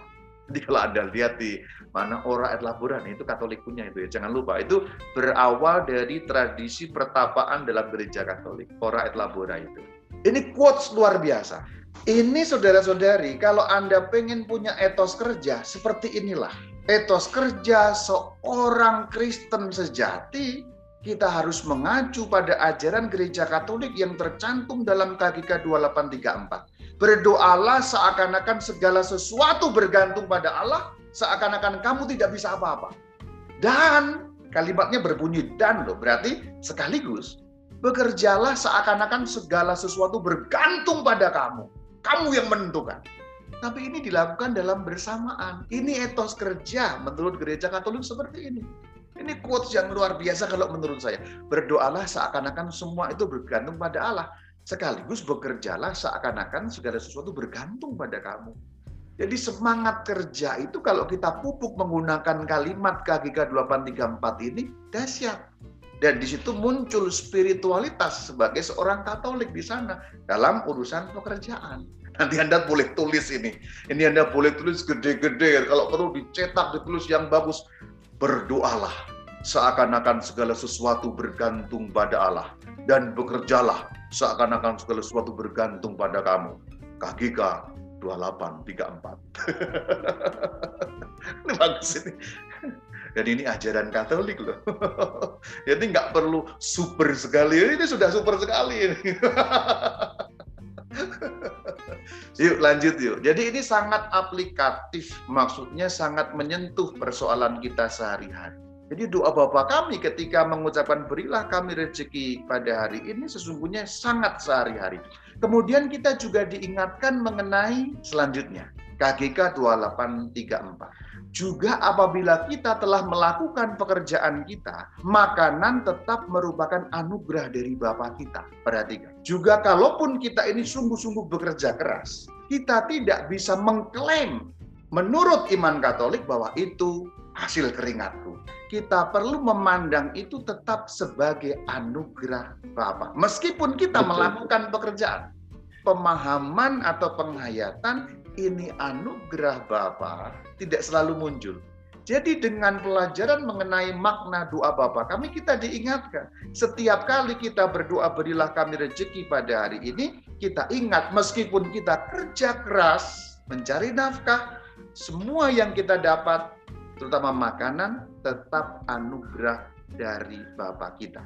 Jadi kalau anda lihat di mana ora et labora itu Katolik punya itu ya jangan lupa. Itu berawal dari tradisi pertapaan dalam gereja Katolik ora et labora itu. Ini quotes luar biasa. Ini saudara-saudari kalau anda pengen punya etos kerja seperti inilah. Etos kerja seorang Kristen sejati kita harus mengacu pada ajaran gereja Katolik yang tercantum dalam KGK 2834. Berdoalah seakan-akan segala sesuatu bergantung pada Allah, seakan-akan kamu tidak bisa apa-apa. Dan kalimatnya berbunyi dan loh, berarti sekaligus bekerjalah seakan-akan segala sesuatu bergantung pada kamu. Kamu yang menentukan. Tapi ini dilakukan dalam bersamaan. Ini etos kerja menurut gereja Katolik seperti ini. Ini quotes yang luar biasa kalau menurut saya. Berdoalah seakan-akan semua itu bergantung pada Allah. Sekaligus bekerjalah seakan-akan segala sesuatu bergantung pada kamu. Jadi semangat kerja itu kalau kita pupuk menggunakan kalimat KGK 2834 ini dahsyat. Dan di situ muncul spiritualitas sebagai seorang Katolik di sana dalam urusan pekerjaan. Nanti Anda boleh tulis ini. Ini Anda boleh tulis gede-gede. Kalau perlu dicetak, ditulis yang bagus berdoalah seakan-akan segala sesuatu bergantung pada Allah dan bekerjalah seakan-akan segala sesuatu bergantung pada kamu. KGK 2834. ini bagus ini. Dan ini ajaran Katolik loh. Jadi nggak perlu super sekali. Ini sudah super sekali. yuk lanjut yuk. Jadi ini sangat aplikatif, maksudnya sangat menyentuh persoalan kita sehari-hari. Jadi doa Bapa kami ketika mengucapkan berilah kami rezeki pada hari ini sesungguhnya sangat sehari-hari. Kemudian kita juga diingatkan mengenai selanjutnya. KGK 2834. Juga apabila kita telah melakukan pekerjaan kita, makanan tetap merupakan anugerah dari Bapa kita. Perhatikan. Juga kalaupun kita ini sungguh-sungguh bekerja keras, kita tidak bisa mengklaim menurut iman Katolik bahwa itu hasil keringatku. Kita perlu memandang itu tetap sebagai anugerah Bapa. Meskipun kita Betul. melakukan pekerjaan, pemahaman atau penghayatan ini anugerah Bapa tidak selalu muncul. Jadi dengan pelajaran mengenai makna doa Bapa kami kita diingatkan. Setiap kali kita berdoa berilah kami rezeki pada hari ini, kita ingat meskipun kita kerja keras mencari nafkah, semua yang kita dapat terutama makanan, tetap anugerah dari Bapa kita.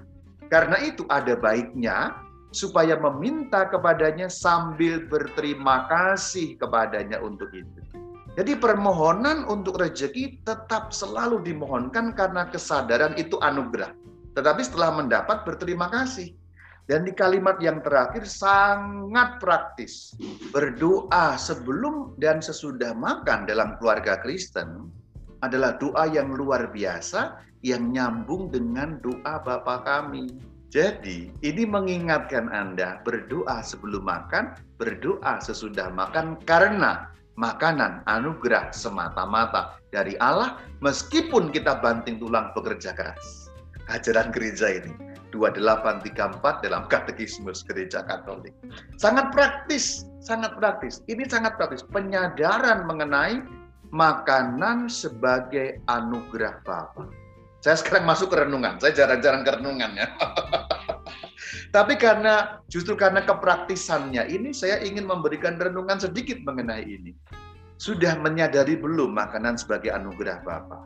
Karena itu ada baiknya supaya meminta kepadanya sambil berterima kasih kepadanya untuk itu. Jadi permohonan untuk rezeki tetap selalu dimohonkan karena kesadaran itu anugerah. Tetapi setelah mendapat berterima kasih. Dan di kalimat yang terakhir sangat praktis. Berdoa sebelum dan sesudah makan dalam keluarga Kristen adalah doa yang luar biasa yang nyambung dengan doa Bapa kami. Jadi, ini mengingatkan Anda berdoa sebelum makan, berdoa sesudah makan karena makanan anugerah semata-mata dari Allah meskipun kita banting tulang bekerja keras. Ajaran gereja ini 2834 dalam katekismus gereja Katolik. Sangat praktis, sangat praktis. Ini sangat praktis. Penyadaran mengenai makanan sebagai anugerah Bapa. Saya sekarang masuk ke renungan. Saya jarang-jarang ke renungan ya. Tapi karena justru karena kepraktisannya ini saya ingin memberikan renungan sedikit mengenai ini. Sudah menyadari belum makanan sebagai anugerah Bapa?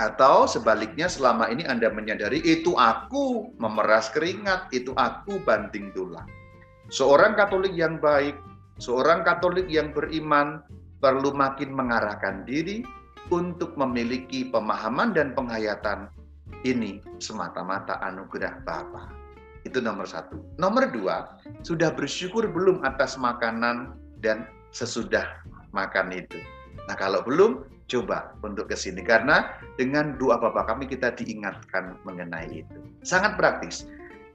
Atau sebaliknya selama ini Anda menyadari itu aku memeras keringat, itu aku banting tulang. Seorang Katolik yang baik, seorang Katolik yang beriman perlu makin mengarahkan diri untuk memiliki pemahaman dan penghayatan ini semata-mata anugerah Bapa. Itu nomor satu. Nomor dua, sudah bersyukur belum atas makanan dan sesudah makan itu? Nah kalau belum, coba untuk ke sini. Karena dengan doa Bapak kami kita diingatkan mengenai itu. Sangat praktis.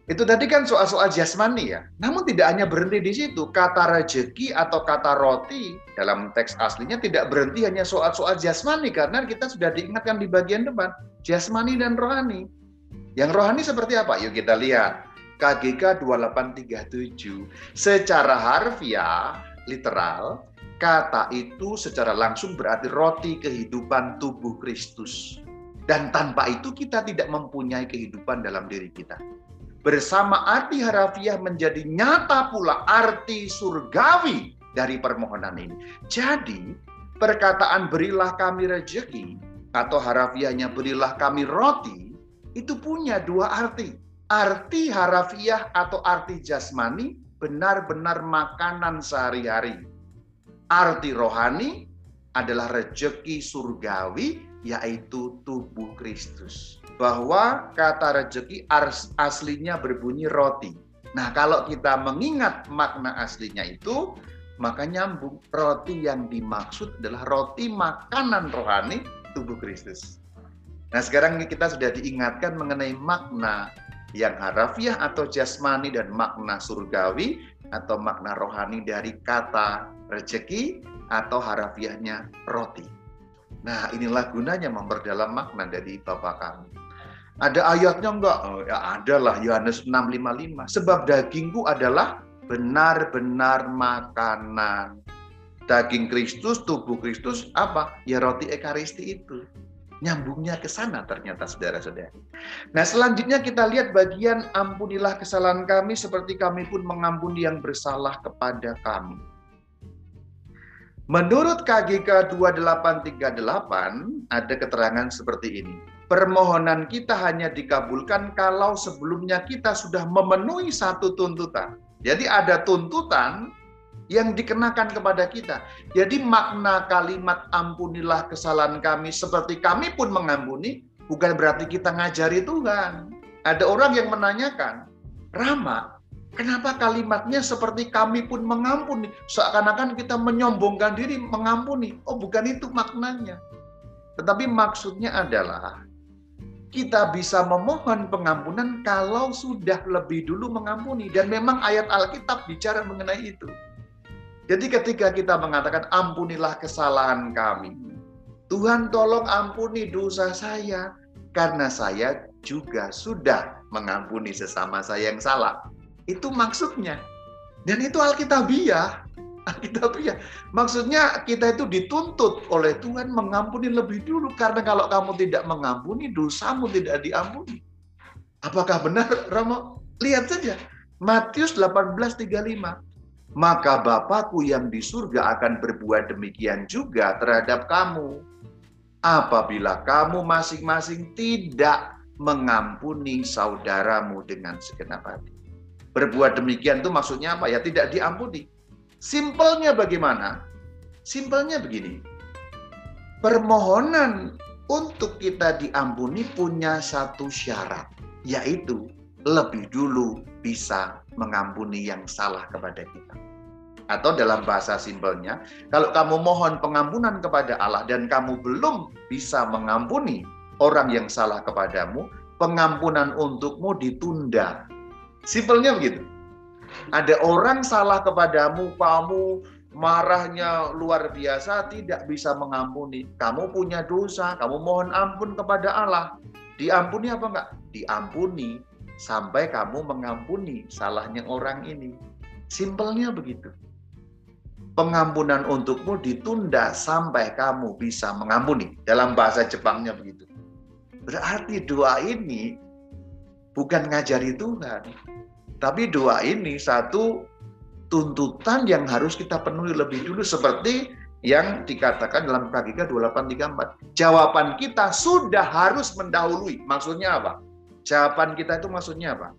Itu tadi kan soal-soal jasmani ya. Namun tidak hanya berhenti di situ. Kata rezeki atau kata roti dalam teks aslinya tidak berhenti hanya soal-soal jasmani karena kita sudah diingatkan di bagian depan jasmani dan rohani. Yang rohani seperti apa? Yuk kita lihat. KGK 2837 secara harfiah literal kata itu secara langsung berarti roti kehidupan tubuh Kristus. Dan tanpa itu kita tidak mempunyai kehidupan dalam diri kita bersama arti harafiah menjadi nyata pula arti surgawi dari permohonan ini. Jadi, perkataan berilah kami rezeki atau harafiahnya berilah kami roti itu punya dua arti. Arti harafiah atau arti jasmani benar-benar makanan sehari-hari. Arti rohani adalah rezeki surgawi yaitu tubuh Kristus bahwa kata rezeki aslinya berbunyi roti. Nah, kalau kita mengingat makna aslinya itu, maka nyambung roti yang dimaksud adalah roti makanan rohani tubuh Kristus. Nah, sekarang kita sudah diingatkan mengenai makna yang harafiah atau jasmani dan makna surgawi atau makna rohani dari kata rezeki atau harafiahnya roti. Nah, inilah gunanya memperdalam makna dari Bapak kami. Ada ayatnya enggak? Oh, ya ada lah Yohanes 6:55. Sebab dagingku adalah benar-benar makanan. Daging Kristus, tubuh Kristus apa? Ya roti ekaristi itu. Nyambungnya ke sana ternyata saudara-saudara. Nah selanjutnya kita lihat bagian ampunilah kesalahan kami seperti kami pun mengampuni yang bersalah kepada kami. Menurut KGK 2838 ada keterangan seperti ini permohonan kita hanya dikabulkan kalau sebelumnya kita sudah memenuhi satu tuntutan. Jadi ada tuntutan yang dikenakan kepada kita. Jadi makna kalimat ampunilah kesalahan kami seperti kami pun mengampuni bukan berarti kita ngajari Tuhan. Ada orang yang menanyakan, Rama, kenapa kalimatnya seperti kami pun mengampuni? Seakan-akan kita menyombongkan diri mengampuni. Oh bukan itu maknanya. Tetapi maksudnya adalah kita bisa memohon pengampunan kalau sudah lebih dulu mengampuni. Dan memang ayat Alkitab bicara mengenai itu. Jadi ketika kita mengatakan ampunilah kesalahan kami. Tuhan tolong ampuni dosa saya. Karena saya juga sudah mengampuni sesama saya yang salah. Itu maksudnya. Dan itu Alkitabiah. Alkitab ya. Maksudnya kita itu dituntut oleh Tuhan mengampuni lebih dulu. Karena kalau kamu tidak mengampuni, dosamu tidak diampuni. Apakah benar, Romo? Lihat saja. Matius 18:35. Maka Bapakku yang di surga akan berbuat demikian juga terhadap kamu. Apabila kamu masing-masing tidak mengampuni saudaramu dengan segenap hati. Berbuat demikian itu maksudnya apa? Ya tidak diampuni Simpelnya bagaimana? Simpelnya begini. Permohonan untuk kita diampuni punya satu syarat, yaitu lebih dulu bisa mengampuni yang salah kepada kita. Atau dalam bahasa simpelnya, kalau kamu mohon pengampunan kepada Allah dan kamu belum bisa mengampuni orang yang salah kepadamu, pengampunan untukmu ditunda. Simpelnya begitu. Ada orang salah kepadamu, kamu marahnya luar biasa, tidak bisa mengampuni. Kamu punya dosa, kamu mohon ampun kepada Allah. Diampuni apa enggak? Diampuni sampai kamu mengampuni salahnya orang ini. Simpelnya begitu. Pengampunan untukmu ditunda sampai kamu bisa mengampuni. Dalam bahasa Jepangnya begitu. Berarti doa ini bukan ngajari Tuhan, tapi doa ini satu tuntutan yang harus kita penuhi lebih dulu seperti yang dikatakan dalam KGK 2834. Jawaban kita sudah harus mendahului. Maksudnya apa? Jawaban kita itu maksudnya apa?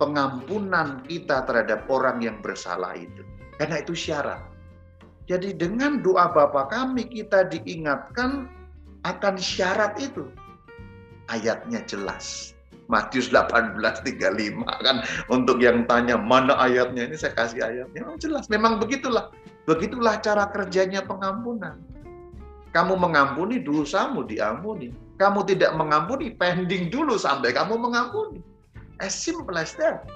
Pengampunan kita terhadap orang yang bersalah itu. Karena itu syarat. Jadi dengan doa Bapa kami kita diingatkan akan syarat itu. Ayatnya jelas. Matius 18:35 kan? Untuk yang tanya mana ayatnya? Ini saya kasih ayatnya. Memang jelas memang begitulah. Begitulah cara kerjanya pengampunan. Kamu mengampuni dosamu diampuni. Kamu tidak mengampuni pending dulu sampai kamu mengampuni. As simple as that.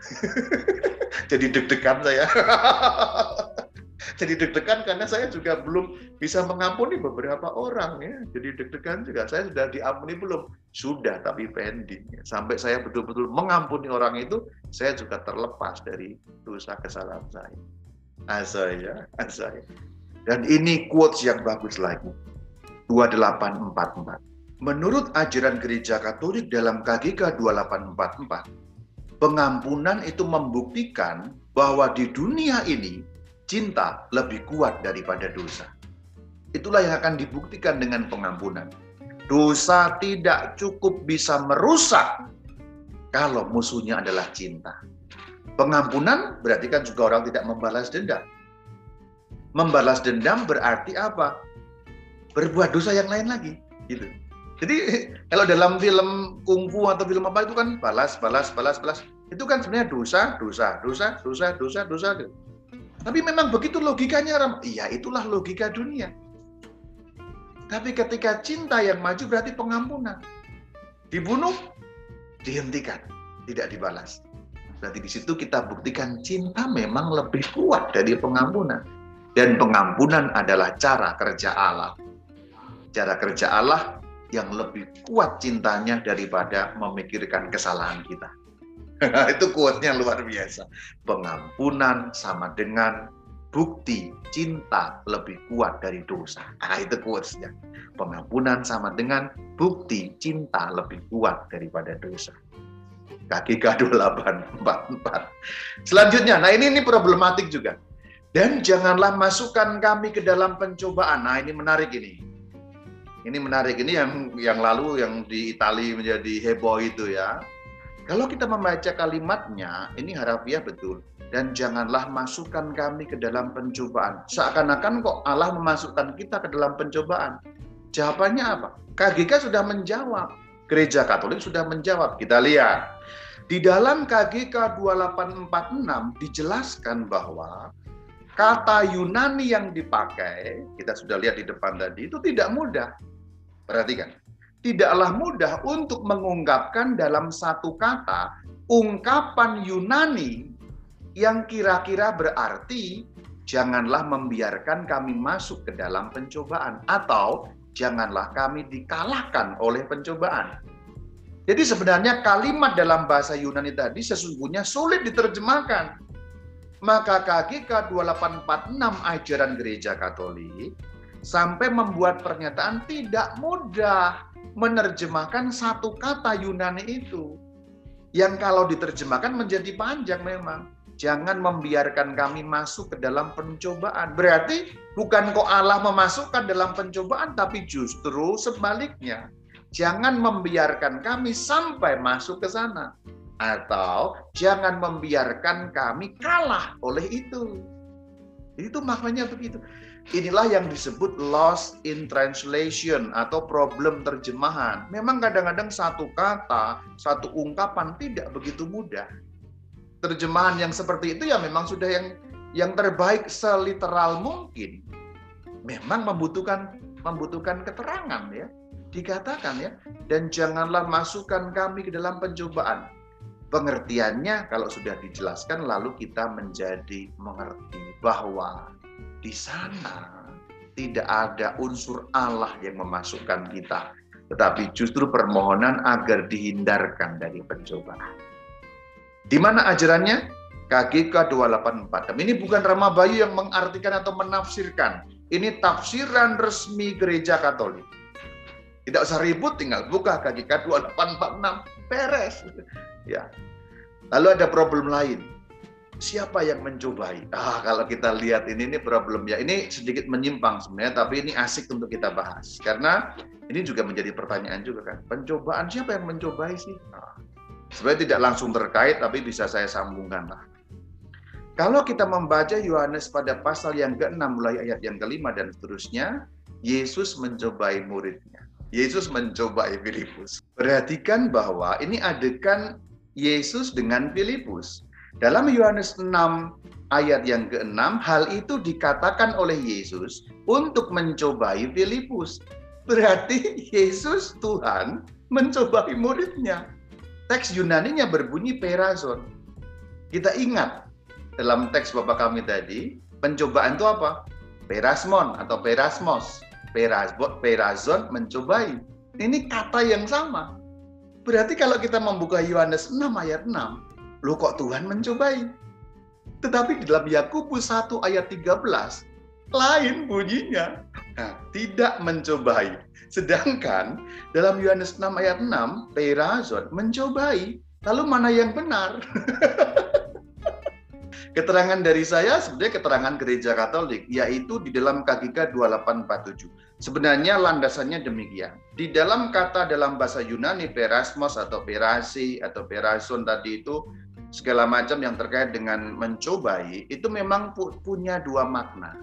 Jadi deg-degan saya jadi deg-degan karena saya juga belum bisa mengampuni beberapa orang ya. Jadi deg-degan juga saya sudah diampuni belum? Sudah tapi pending. Ya. Sampai saya betul-betul mengampuni orang itu, saya juga terlepas dari dosa kesalahan saya. Asaya, asaya. Dan ini quotes yang bagus lagi. 2844. Menurut ajaran gereja Katolik dalam KGK 2844, pengampunan itu membuktikan bahwa di dunia ini cinta lebih kuat daripada dosa. Itulah yang akan dibuktikan dengan pengampunan. Dosa tidak cukup bisa merusak kalau musuhnya adalah cinta. Pengampunan berarti kan juga orang tidak membalas dendam. Membalas dendam berarti apa? Berbuat dosa yang lain lagi, gitu. Jadi kalau dalam film kungfu atau film apa itu kan balas, balas, balas, balas. Itu kan sebenarnya dosa, dosa, dosa, dosa, dosa, dosa. dosa. Tapi memang begitu logikanya Ram. Iya, itulah logika dunia. Tapi ketika cinta yang maju berarti pengampunan. Dibunuh, dihentikan, tidak dibalas. Berarti di situ kita buktikan cinta memang lebih kuat dari pengampunan. Dan pengampunan adalah cara kerja Allah. Cara kerja Allah yang lebih kuat cintanya daripada memikirkan kesalahan kita. itu kuatnya luar biasa. Pengampunan sama dengan bukti cinta lebih kuat dari dosa. Nah, itu quotesnya. Pengampunan sama dengan bukti cinta lebih kuat daripada dosa. Kaki KGK 2844. Selanjutnya, nah ini ini problematik juga. Dan janganlah masukkan kami ke dalam pencobaan. Nah ini menarik ini. Ini menarik. Ini yang yang lalu yang di Italia menjadi heboh itu ya. Kalau kita membaca kalimatnya, ini harafiah betul. Dan janganlah masukkan kami ke dalam pencobaan. Seakan-akan kok Allah memasukkan kita ke dalam pencobaan. Jawabannya apa? KGK sudah menjawab. Gereja Katolik sudah menjawab. Kita lihat. Di dalam KGK 2846 dijelaskan bahwa kata Yunani yang dipakai, kita sudah lihat di depan tadi, itu tidak mudah. Perhatikan, tidaklah mudah untuk mengungkapkan dalam satu kata ungkapan Yunani yang kira-kira berarti janganlah membiarkan kami masuk ke dalam pencobaan atau janganlah kami dikalahkan oleh pencobaan. Jadi sebenarnya kalimat dalam bahasa Yunani tadi sesungguhnya sulit diterjemahkan. Maka KGK 2846 ajaran gereja Katolik sampai membuat pernyataan tidak mudah menerjemahkan satu kata Yunani itu. Yang kalau diterjemahkan menjadi panjang memang. Jangan membiarkan kami masuk ke dalam pencobaan. Berarti bukan kok Allah memasukkan dalam pencobaan, tapi justru sebaliknya. Jangan membiarkan kami sampai masuk ke sana. Atau jangan membiarkan kami kalah oleh itu. Itu maknanya begitu. Inilah yang disebut loss in translation atau problem terjemahan. Memang kadang-kadang satu kata, satu ungkapan tidak begitu mudah. Terjemahan yang seperti itu ya memang sudah yang yang terbaik seliteral mungkin. Memang membutuhkan membutuhkan keterangan ya. Dikatakan ya, dan janganlah masukkan kami ke dalam pencobaan. Pengertiannya kalau sudah dijelaskan lalu kita menjadi mengerti bahwa di sana tidak ada unsur Allah yang memasukkan kita, tetapi justru permohonan agar dihindarkan dari pencobaan. Di mana ajarannya? KGK 284. Ini bukan Rama Bayu yang mengartikan atau menafsirkan. Ini tafsiran resmi gereja Katolik. Tidak usah ribut, tinggal buka KGK 2846, beres. Ya. Lalu ada problem lain siapa yang mencobai? Ah, kalau kita lihat ini ini problemnya. Ini sedikit menyimpang sebenarnya, tapi ini asik untuk kita bahas. Karena ini juga menjadi pertanyaan juga kan. Pencobaan siapa yang mencobai sih? Ah, sebenarnya tidak langsung terkait, tapi bisa saya sambungkan lah. Kalau kita membaca Yohanes pada pasal yang ke-6 mulai ayat yang kelima dan seterusnya, Yesus mencobai muridnya. Yesus mencobai Filipus. Perhatikan bahwa ini adegan Yesus dengan Filipus. Dalam Yohanes 6 ayat yang ke-6, hal itu dikatakan oleh Yesus untuk mencobai Filipus. Berarti Yesus Tuhan mencobai muridnya. Teks Yunaninya berbunyi perazon. Kita ingat dalam teks Bapak kami tadi, pencobaan itu apa? Perasmon atau perasmos. Perazon mencobai. Ini kata yang sama. Berarti kalau kita membuka Yohanes 6 ayat 6, Loh kok Tuhan mencobai? Tetapi di dalam Yakobus 1 ayat 13 lain bunyinya. Nah, tidak mencobai. Sedangkan dalam Yohanes 6 ayat 6, perazon mencobai. Lalu mana yang benar? Keterangan dari saya sebenarnya keterangan gereja Katolik, yaitu di dalam KGK 2847. Sebenarnya landasannya demikian. Di dalam kata dalam bahasa Yunani perasmos atau perasi atau perason tadi itu segala macam yang terkait dengan mencobai itu memang pu punya dua makna.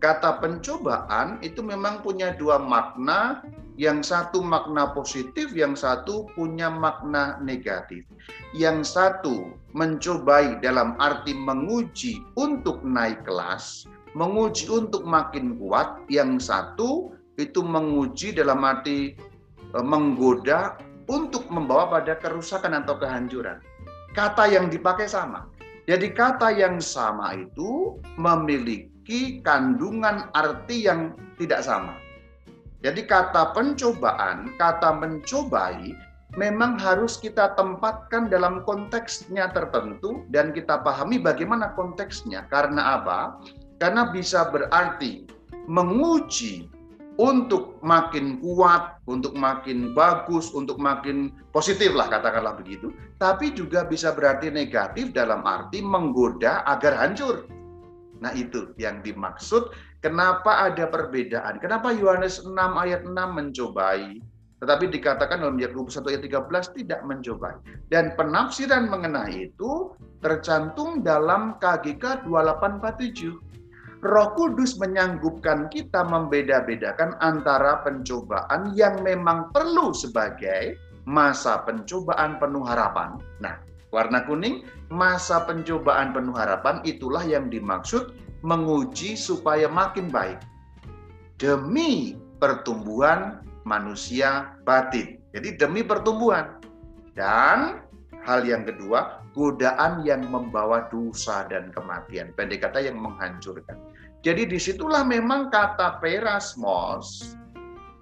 Kata pencobaan itu memang punya dua makna, yang satu makna positif, yang satu punya makna negatif. Yang satu mencobai dalam arti menguji untuk naik kelas, menguji untuk makin kuat, yang satu itu menguji dalam arti e, menggoda untuk membawa pada kerusakan atau kehancuran kata yang dipakai sama. Jadi kata yang sama itu memiliki kandungan arti yang tidak sama. Jadi kata pencobaan, kata mencobai memang harus kita tempatkan dalam konteksnya tertentu dan kita pahami bagaimana konteksnya. Karena apa? Karena bisa berarti menguji untuk makin kuat, untuk makin bagus, untuk makin positif lah katakanlah begitu. Tapi juga bisa berarti negatif dalam arti menggoda agar hancur. Nah itu yang dimaksud kenapa ada perbedaan. Kenapa Yohanes 6 ayat 6 mencobai, tetapi dikatakan dalam Yakobus 1 ayat 13 tidak mencobai. Dan penafsiran mengenai itu tercantum dalam KGK 2847. Roh Kudus menyanggupkan kita membeda-bedakan antara pencobaan yang memang perlu sebagai masa pencobaan penuh harapan. Nah, warna kuning, masa pencobaan penuh harapan itulah yang dimaksud menguji supaya makin baik demi pertumbuhan manusia batin. Jadi demi pertumbuhan. Dan hal yang kedua, godaan yang membawa dosa dan kematian. Pendek kata yang menghancurkan. Jadi di situlah memang kata perasmos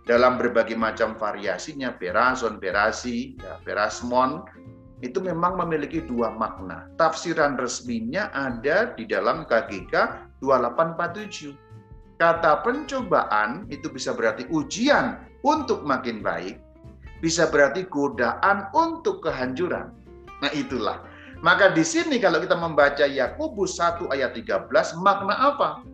dalam berbagai macam variasinya, perason, perasi, ya, perasmon, itu memang memiliki dua makna. Tafsiran resminya ada di dalam KGK 2847. Kata pencobaan itu bisa berarti ujian untuk makin baik, bisa berarti godaan untuk kehancuran. Nah itulah. Maka di sini kalau kita membaca Yakobus 1 ayat 13, makna apa?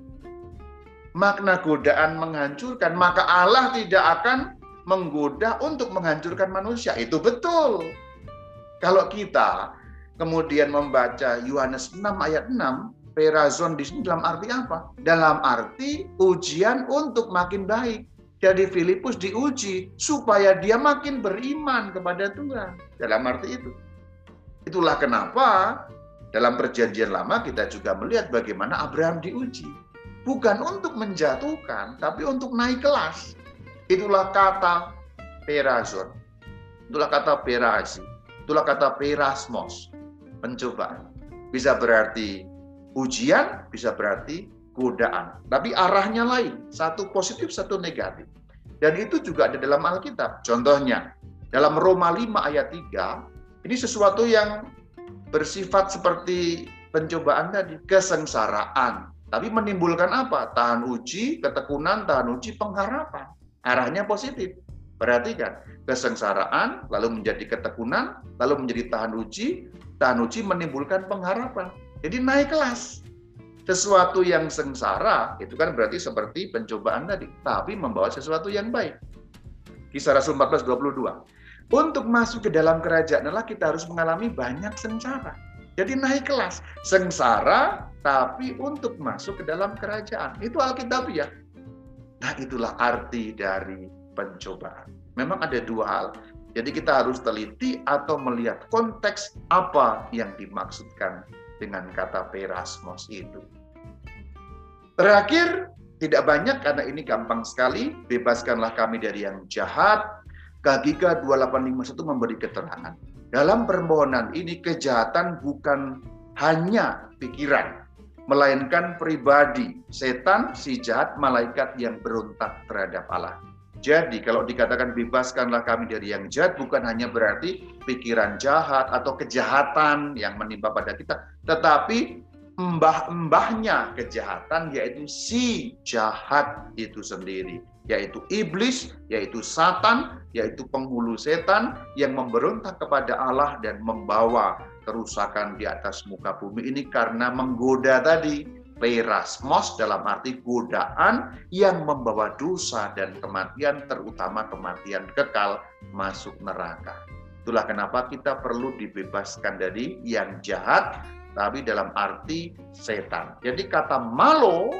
Makna godaan menghancurkan, maka Allah tidak akan menggoda untuk menghancurkan manusia. Itu betul. Kalau kita kemudian membaca Yohanes 6 ayat 6, perazon di sini dalam arti apa? Dalam arti ujian untuk makin baik. Jadi Filipus diuji supaya dia makin beriman kepada Tuhan. Dalam arti itu. Itulah kenapa dalam perjanjian lama kita juga melihat bagaimana Abraham diuji bukan untuk menjatuhkan, tapi untuk naik kelas. Itulah kata perazon. Itulah kata perasi. Itulah kata perasmos. Pencobaan. Bisa berarti ujian, bisa berarti godaan. Tapi arahnya lain. Satu positif, satu negatif. Dan itu juga ada dalam Alkitab. Contohnya, dalam Roma 5 ayat 3, ini sesuatu yang bersifat seperti pencobaan tadi, kesengsaraan, tapi menimbulkan apa? Tahan uji, ketekunan, tahan uji, pengharapan. Arahnya positif. Perhatikan, kesengsaraan, lalu menjadi ketekunan, lalu menjadi tahan uji, tahan uji menimbulkan pengharapan. Jadi naik kelas. Sesuatu yang sengsara, itu kan berarti seperti pencobaan tadi, tapi membawa sesuatu yang baik. Kisah Rasul 14, 22. Untuk masuk ke dalam kerajaan Allah kita harus mengalami banyak sengsara. Jadi naik kelas. Sengsara, tapi untuk masuk ke dalam kerajaan. Itu Alkitab ya. Nah itulah arti dari pencobaan. Memang ada dua hal. Jadi kita harus teliti atau melihat konteks apa yang dimaksudkan dengan kata perasmos itu. Terakhir, tidak banyak karena ini gampang sekali. Bebaskanlah kami dari yang jahat. Gagika 2851 memberi keterangan dalam permohonan ini kejahatan bukan hanya pikiran, melainkan pribadi, setan, si jahat, malaikat yang berontak terhadap Allah. Jadi kalau dikatakan bebaskanlah kami dari yang jahat bukan hanya berarti pikiran jahat atau kejahatan yang menimpa pada kita, tetapi mbah-mbahnya kejahatan yaitu si jahat itu sendiri yaitu iblis, yaitu satan, yaitu penghulu setan yang memberontak kepada Allah dan membawa kerusakan di atas muka bumi ini karena menggoda tadi perasmos dalam arti godaan yang membawa dosa dan kematian terutama kematian kekal masuk neraka. Itulah kenapa kita perlu dibebaskan dari yang jahat tapi dalam arti setan. Jadi kata malo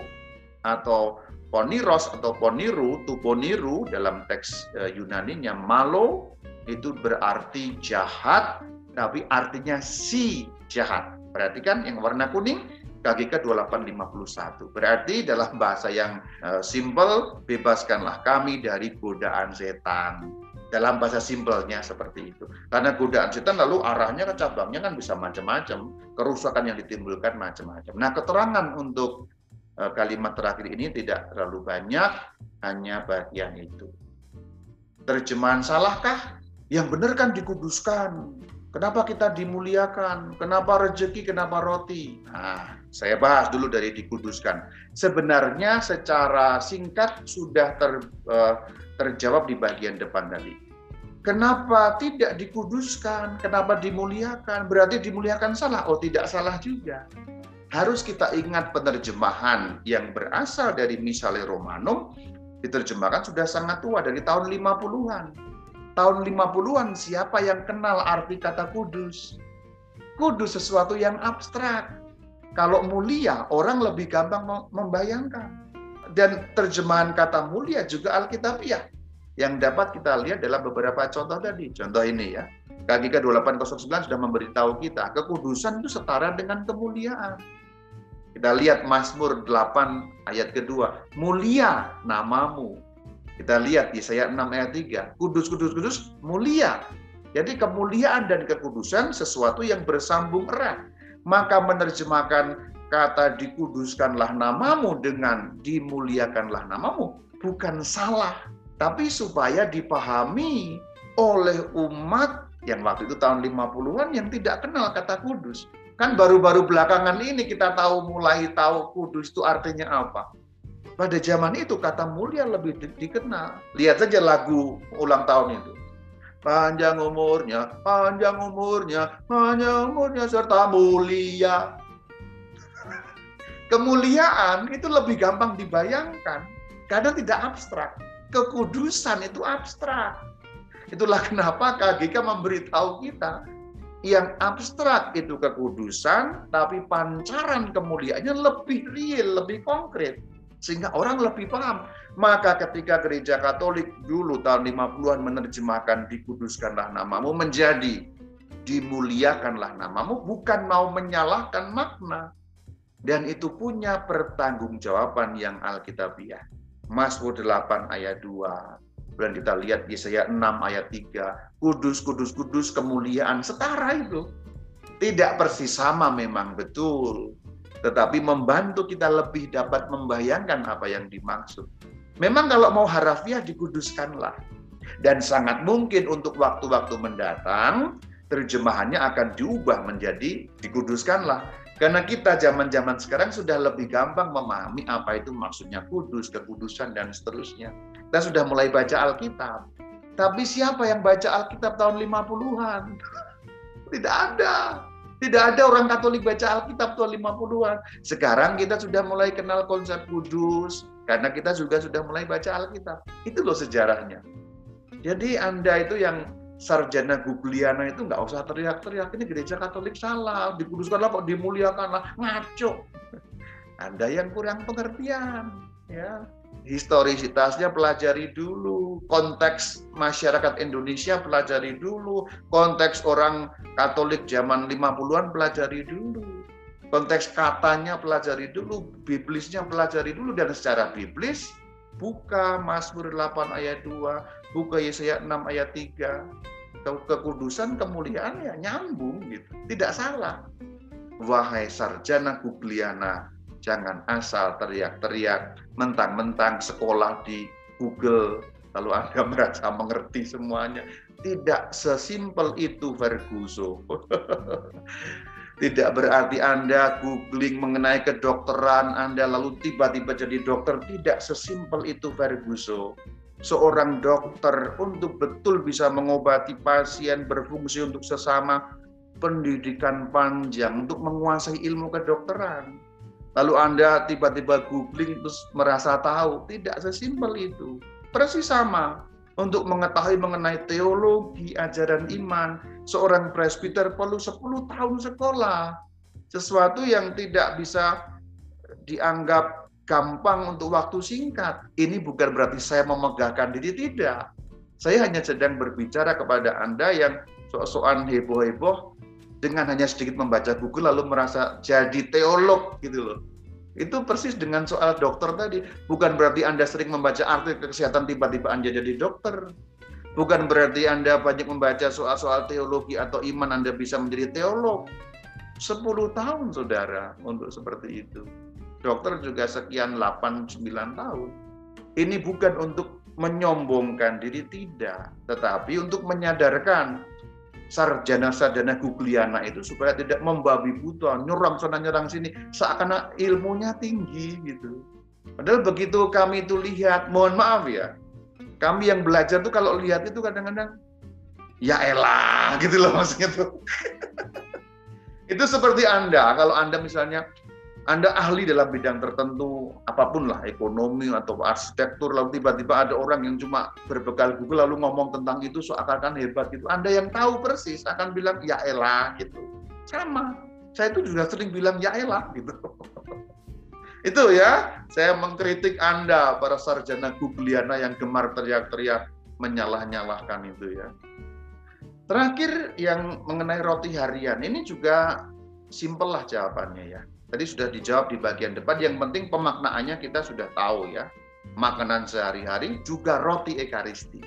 atau poniros atau poniru, tuponiru dalam teks uh, Yunaninya malo itu berarti jahat, tapi artinya si jahat. Perhatikan yang warna kuning KGK 2851. Berarti dalam bahasa yang uh, simple, bebaskanlah kami dari godaan setan. Dalam bahasa simpelnya seperti itu. Karena godaan setan lalu arahnya ke cabangnya kan bisa macam-macam. Kerusakan yang ditimbulkan macam-macam. Nah keterangan untuk Eh, kalimat terakhir ini tidak terlalu banyak, hanya bagian itu. Terjemahan salahkah? Yang benar kan dikuduskan. Kenapa kita dimuliakan? Kenapa rezeki? Kenapa roti? Nah, saya bahas dulu dari dikuduskan. Sebenarnya secara singkat sudah ter, uh, terjawab di bagian depan tadi. Kenapa tidak dikuduskan? Kenapa dimuliakan? Berarti dimuliakan salah? Oh, tidak salah juga. harus kita ingat penerjemahan yang berasal dari misalnya Romanum diterjemahkan sudah sangat tua dari tahun 50-an. Tahun 50-an siapa yang kenal arti kata kudus? Kudus sesuatu yang abstrak. Kalau mulia, orang lebih gampang membayangkan. Dan terjemahan kata mulia juga Alkitabiah. Yang dapat kita lihat dalam beberapa contoh tadi. Contoh ini ya. KGK 2809 sudah memberitahu kita, kekudusan itu setara dengan kemuliaan. Kita lihat Mazmur 8 ayat kedua, mulia namamu. Kita lihat Yesaya 6 ayat 3, kudus, kudus, kudus, mulia. Jadi kemuliaan dan kekudusan sesuatu yang bersambung erat. Maka menerjemahkan kata dikuduskanlah namamu dengan dimuliakanlah namamu bukan salah. Tapi supaya dipahami oleh umat yang waktu itu tahun 50-an yang tidak kenal kata kudus. Kan baru-baru belakangan ini kita tahu mulai tahu kudus itu artinya apa. Pada zaman itu kata mulia lebih di dikenal. Lihat saja lagu ulang tahun itu. Panjang umurnya, panjang umurnya, panjang umurnya serta mulia. Kemuliaan itu lebih gampang dibayangkan karena tidak abstrak. Kekudusan itu abstrak. Itulah kenapa KGK memberitahu kita yang abstrak itu kekudusan, tapi pancaran kemuliaannya lebih real, lebih konkret. Sehingga orang lebih paham. Maka ketika gereja katolik dulu tahun 50-an menerjemahkan dikuduskanlah namamu menjadi dimuliakanlah namamu, bukan mau menyalahkan makna. Dan itu punya pertanggungjawaban yang alkitabiah. Mazmur 8 ayat 2. Dan kita lihat Yesaya 6 ayat 3, kudus, kudus, kudus, kemuliaan, setara itu. Tidak persis sama memang betul, tetapi membantu kita lebih dapat membayangkan apa yang dimaksud. Memang kalau mau harafiah dikuduskanlah. Dan sangat mungkin untuk waktu-waktu mendatang, terjemahannya akan diubah menjadi dikuduskanlah. Karena kita zaman-zaman sekarang sudah lebih gampang memahami apa itu maksudnya kudus, kekudusan, dan seterusnya. Kita sudah mulai baca Alkitab. Tapi siapa yang baca Alkitab tahun 50-an? Tidak ada. Tidak ada orang Katolik baca Alkitab tahun 50-an. Sekarang kita sudah mulai kenal konsep kudus. Karena kita juga sudah mulai baca Alkitab. Itu loh sejarahnya. Jadi Anda itu yang sarjana Gugliana itu nggak usah teriak-teriak ini gereja Katolik salah, dikuduskanlah kok dimuliakanlah, ngaco. Anda yang kurang pengertian, ya. Historisitasnya pelajari dulu, konteks masyarakat Indonesia pelajari dulu, konteks orang Katolik zaman 50-an pelajari dulu. Konteks katanya pelajari dulu, biblisnya pelajari dulu dan secara biblis buka Mazmur 8 ayat 2, buka Yesaya 6 ayat 3. Kekudusan, kemuliaan ya nyambung gitu. Tidak salah. Wahai sarjana Gugliana, jangan asal teriak-teriak, mentang-mentang sekolah di Google, lalu Anda merasa mengerti semuanya. Tidak sesimpel itu Verguso. Tidak berarti Anda googling mengenai kedokteran, Anda lalu tiba-tiba jadi dokter. Tidak sesimpel itu Verguso seorang dokter untuk betul bisa mengobati pasien berfungsi untuk sesama pendidikan panjang untuk menguasai ilmu kedokteran. Lalu Anda tiba-tiba googling terus merasa tahu, tidak sesimpel itu. Persis sama untuk mengetahui mengenai teologi, ajaran iman, seorang presbiter perlu 10 tahun sekolah. Sesuatu yang tidak bisa dianggap gampang untuk waktu singkat. Ini bukan berarti saya memegahkan diri, tidak. Saya hanya sedang berbicara kepada Anda yang sok-sokan heboh-heboh dengan hanya sedikit membaca buku lalu merasa jadi teolog gitu loh. Itu persis dengan soal dokter tadi. Bukan berarti Anda sering membaca artikel kesehatan tiba-tiba Anda jadi dokter. Bukan berarti Anda banyak membaca soal-soal teologi atau iman Anda bisa menjadi teolog. 10 tahun saudara untuk seperti itu dokter juga sekian 8-9 tahun. Ini bukan untuk menyombongkan diri, tidak. Tetapi untuk menyadarkan sarjana-sarjana Gugliana itu supaya tidak membabi buta, nyerang sana nyerang sini, seakan ilmunya tinggi gitu. Padahal begitu kami itu lihat, mohon maaf ya, kami yang belajar tuh kalau lihat itu kadang-kadang ya elah gitu loh maksudnya tuh. itu seperti Anda, kalau Anda misalnya Anda ahli dalam bidang tertentu, apa pun lah, ekonomi atau arsitektur, lalu tiba-tiba ada orang yang cuma berbekal Google lalu ngomong tentang itu seakan-akan hebat gitu. Anda yang tahu persis akan bilang ya elah gitu. Sama. Saya itu juga sering bilang ya elah gitu. itu ya, saya mengkritik Anda para sarjana Googleana yang gemar teriak-teriak menyalah-nyalahkan itu ya. Terakhir yang mengenai roti harian ini juga simpel lah jawabannya ya Tadi sudah dijawab di bagian depan, yang penting pemaknaannya kita sudah tahu ya. Makanan sehari-hari juga roti ekaristi.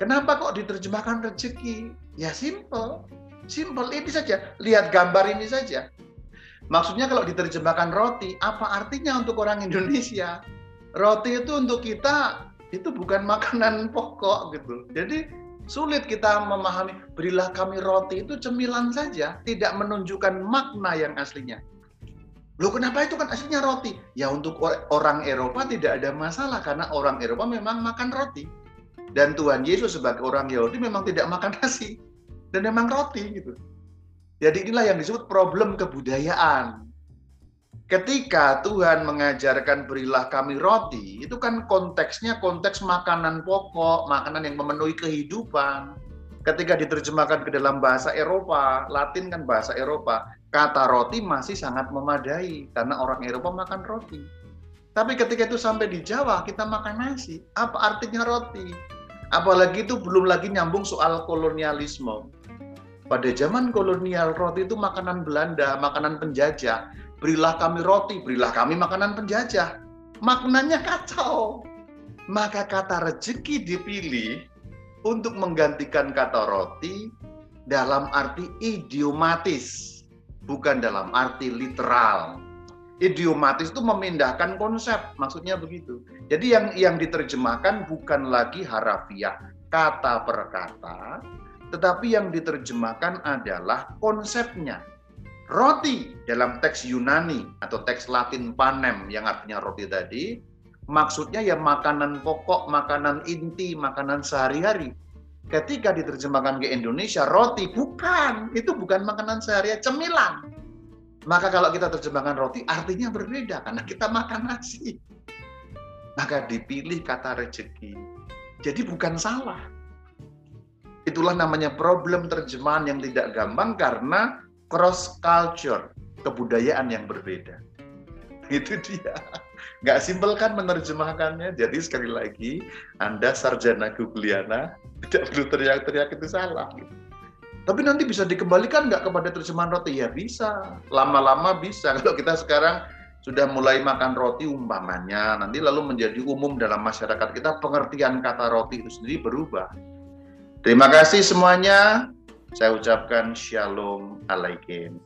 Kenapa kok diterjemahkan rezeki? Ya simple. Simple ini saja. Lihat gambar ini saja. Maksudnya kalau diterjemahkan roti, apa artinya untuk orang Indonesia? Roti itu untuk kita itu bukan makanan pokok gitu. Jadi sulit kita memahami berilah kami roti itu cemilan saja, tidak menunjukkan makna yang aslinya. Loh kenapa itu kan aslinya roti? Ya untuk orang Eropa tidak ada masalah karena orang Eropa memang makan roti. Dan Tuhan Yesus sebagai orang Yahudi memang tidak makan nasi dan memang roti gitu. Jadi inilah yang disebut problem kebudayaan. Ketika Tuhan mengajarkan berilah kami roti, itu kan konteksnya konteks makanan pokok, makanan yang memenuhi kehidupan. Ketika diterjemahkan ke dalam bahasa Eropa, Latin kan bahasa Eropa, kata roti masih sangat memadai karena orang Eropa makan roti. Tapi ketika itu sampai di Jawa kita makan nasi, apa artinya roti? Apalagi itu belum lagi nyambung soal kolonialisme. Pada zaman kolonial roti itu makanan Belanda, makanan penjajah. Berilah kami roti, berilah kami makanan penjajah. Maknanya kacau. Maka kata rezeki dipilih untuk menggantikan kata roti dalam arti idiomatis bukan dalam arti literal. Idiomatis itu memindahkan konsep, maksudnya begitu. Jadi yang yang diterjemahkan bukan lagi harafiah kata per kata, tetapi yang diterjemahkan adalah konsepnya. Roti dalam teks Yunani atau teks Latin panem yang artinya roti tadi, maksudnya ya makanan pokok, makanan inti, makanan sehari-hari. Ketika diterjemahkan ke Indonesia roti bukan. Itu bukan makanan sehari cemilan. Maka kalau kita terjemahkan roti artinya berbeda karena kita makan nasi. Maka dipilih kata rezeki jadi bukan salah. Itulah namanya problem terjemahan yang tidak gampang karena cross culture kebudayaan yang berbeda. Itu dia nggak simpel kan menerjemahkannya jadi sekali lagi anda sarjana Googleana tidak perlu teriak-teriak itu salah. Tapi nanti bisa dikembalikan nggak kepada terjemahan roti? Ya bisa, lama-lama bisa. Kalau kita sekarang sudah mulai makan roti umpamanya, nanti lalu menjadi umum dalam masyarakat kita, pengertian kata roti itu sendiri berubah. Terima kasih semuanya. Saya ucapkan shalom alaikum.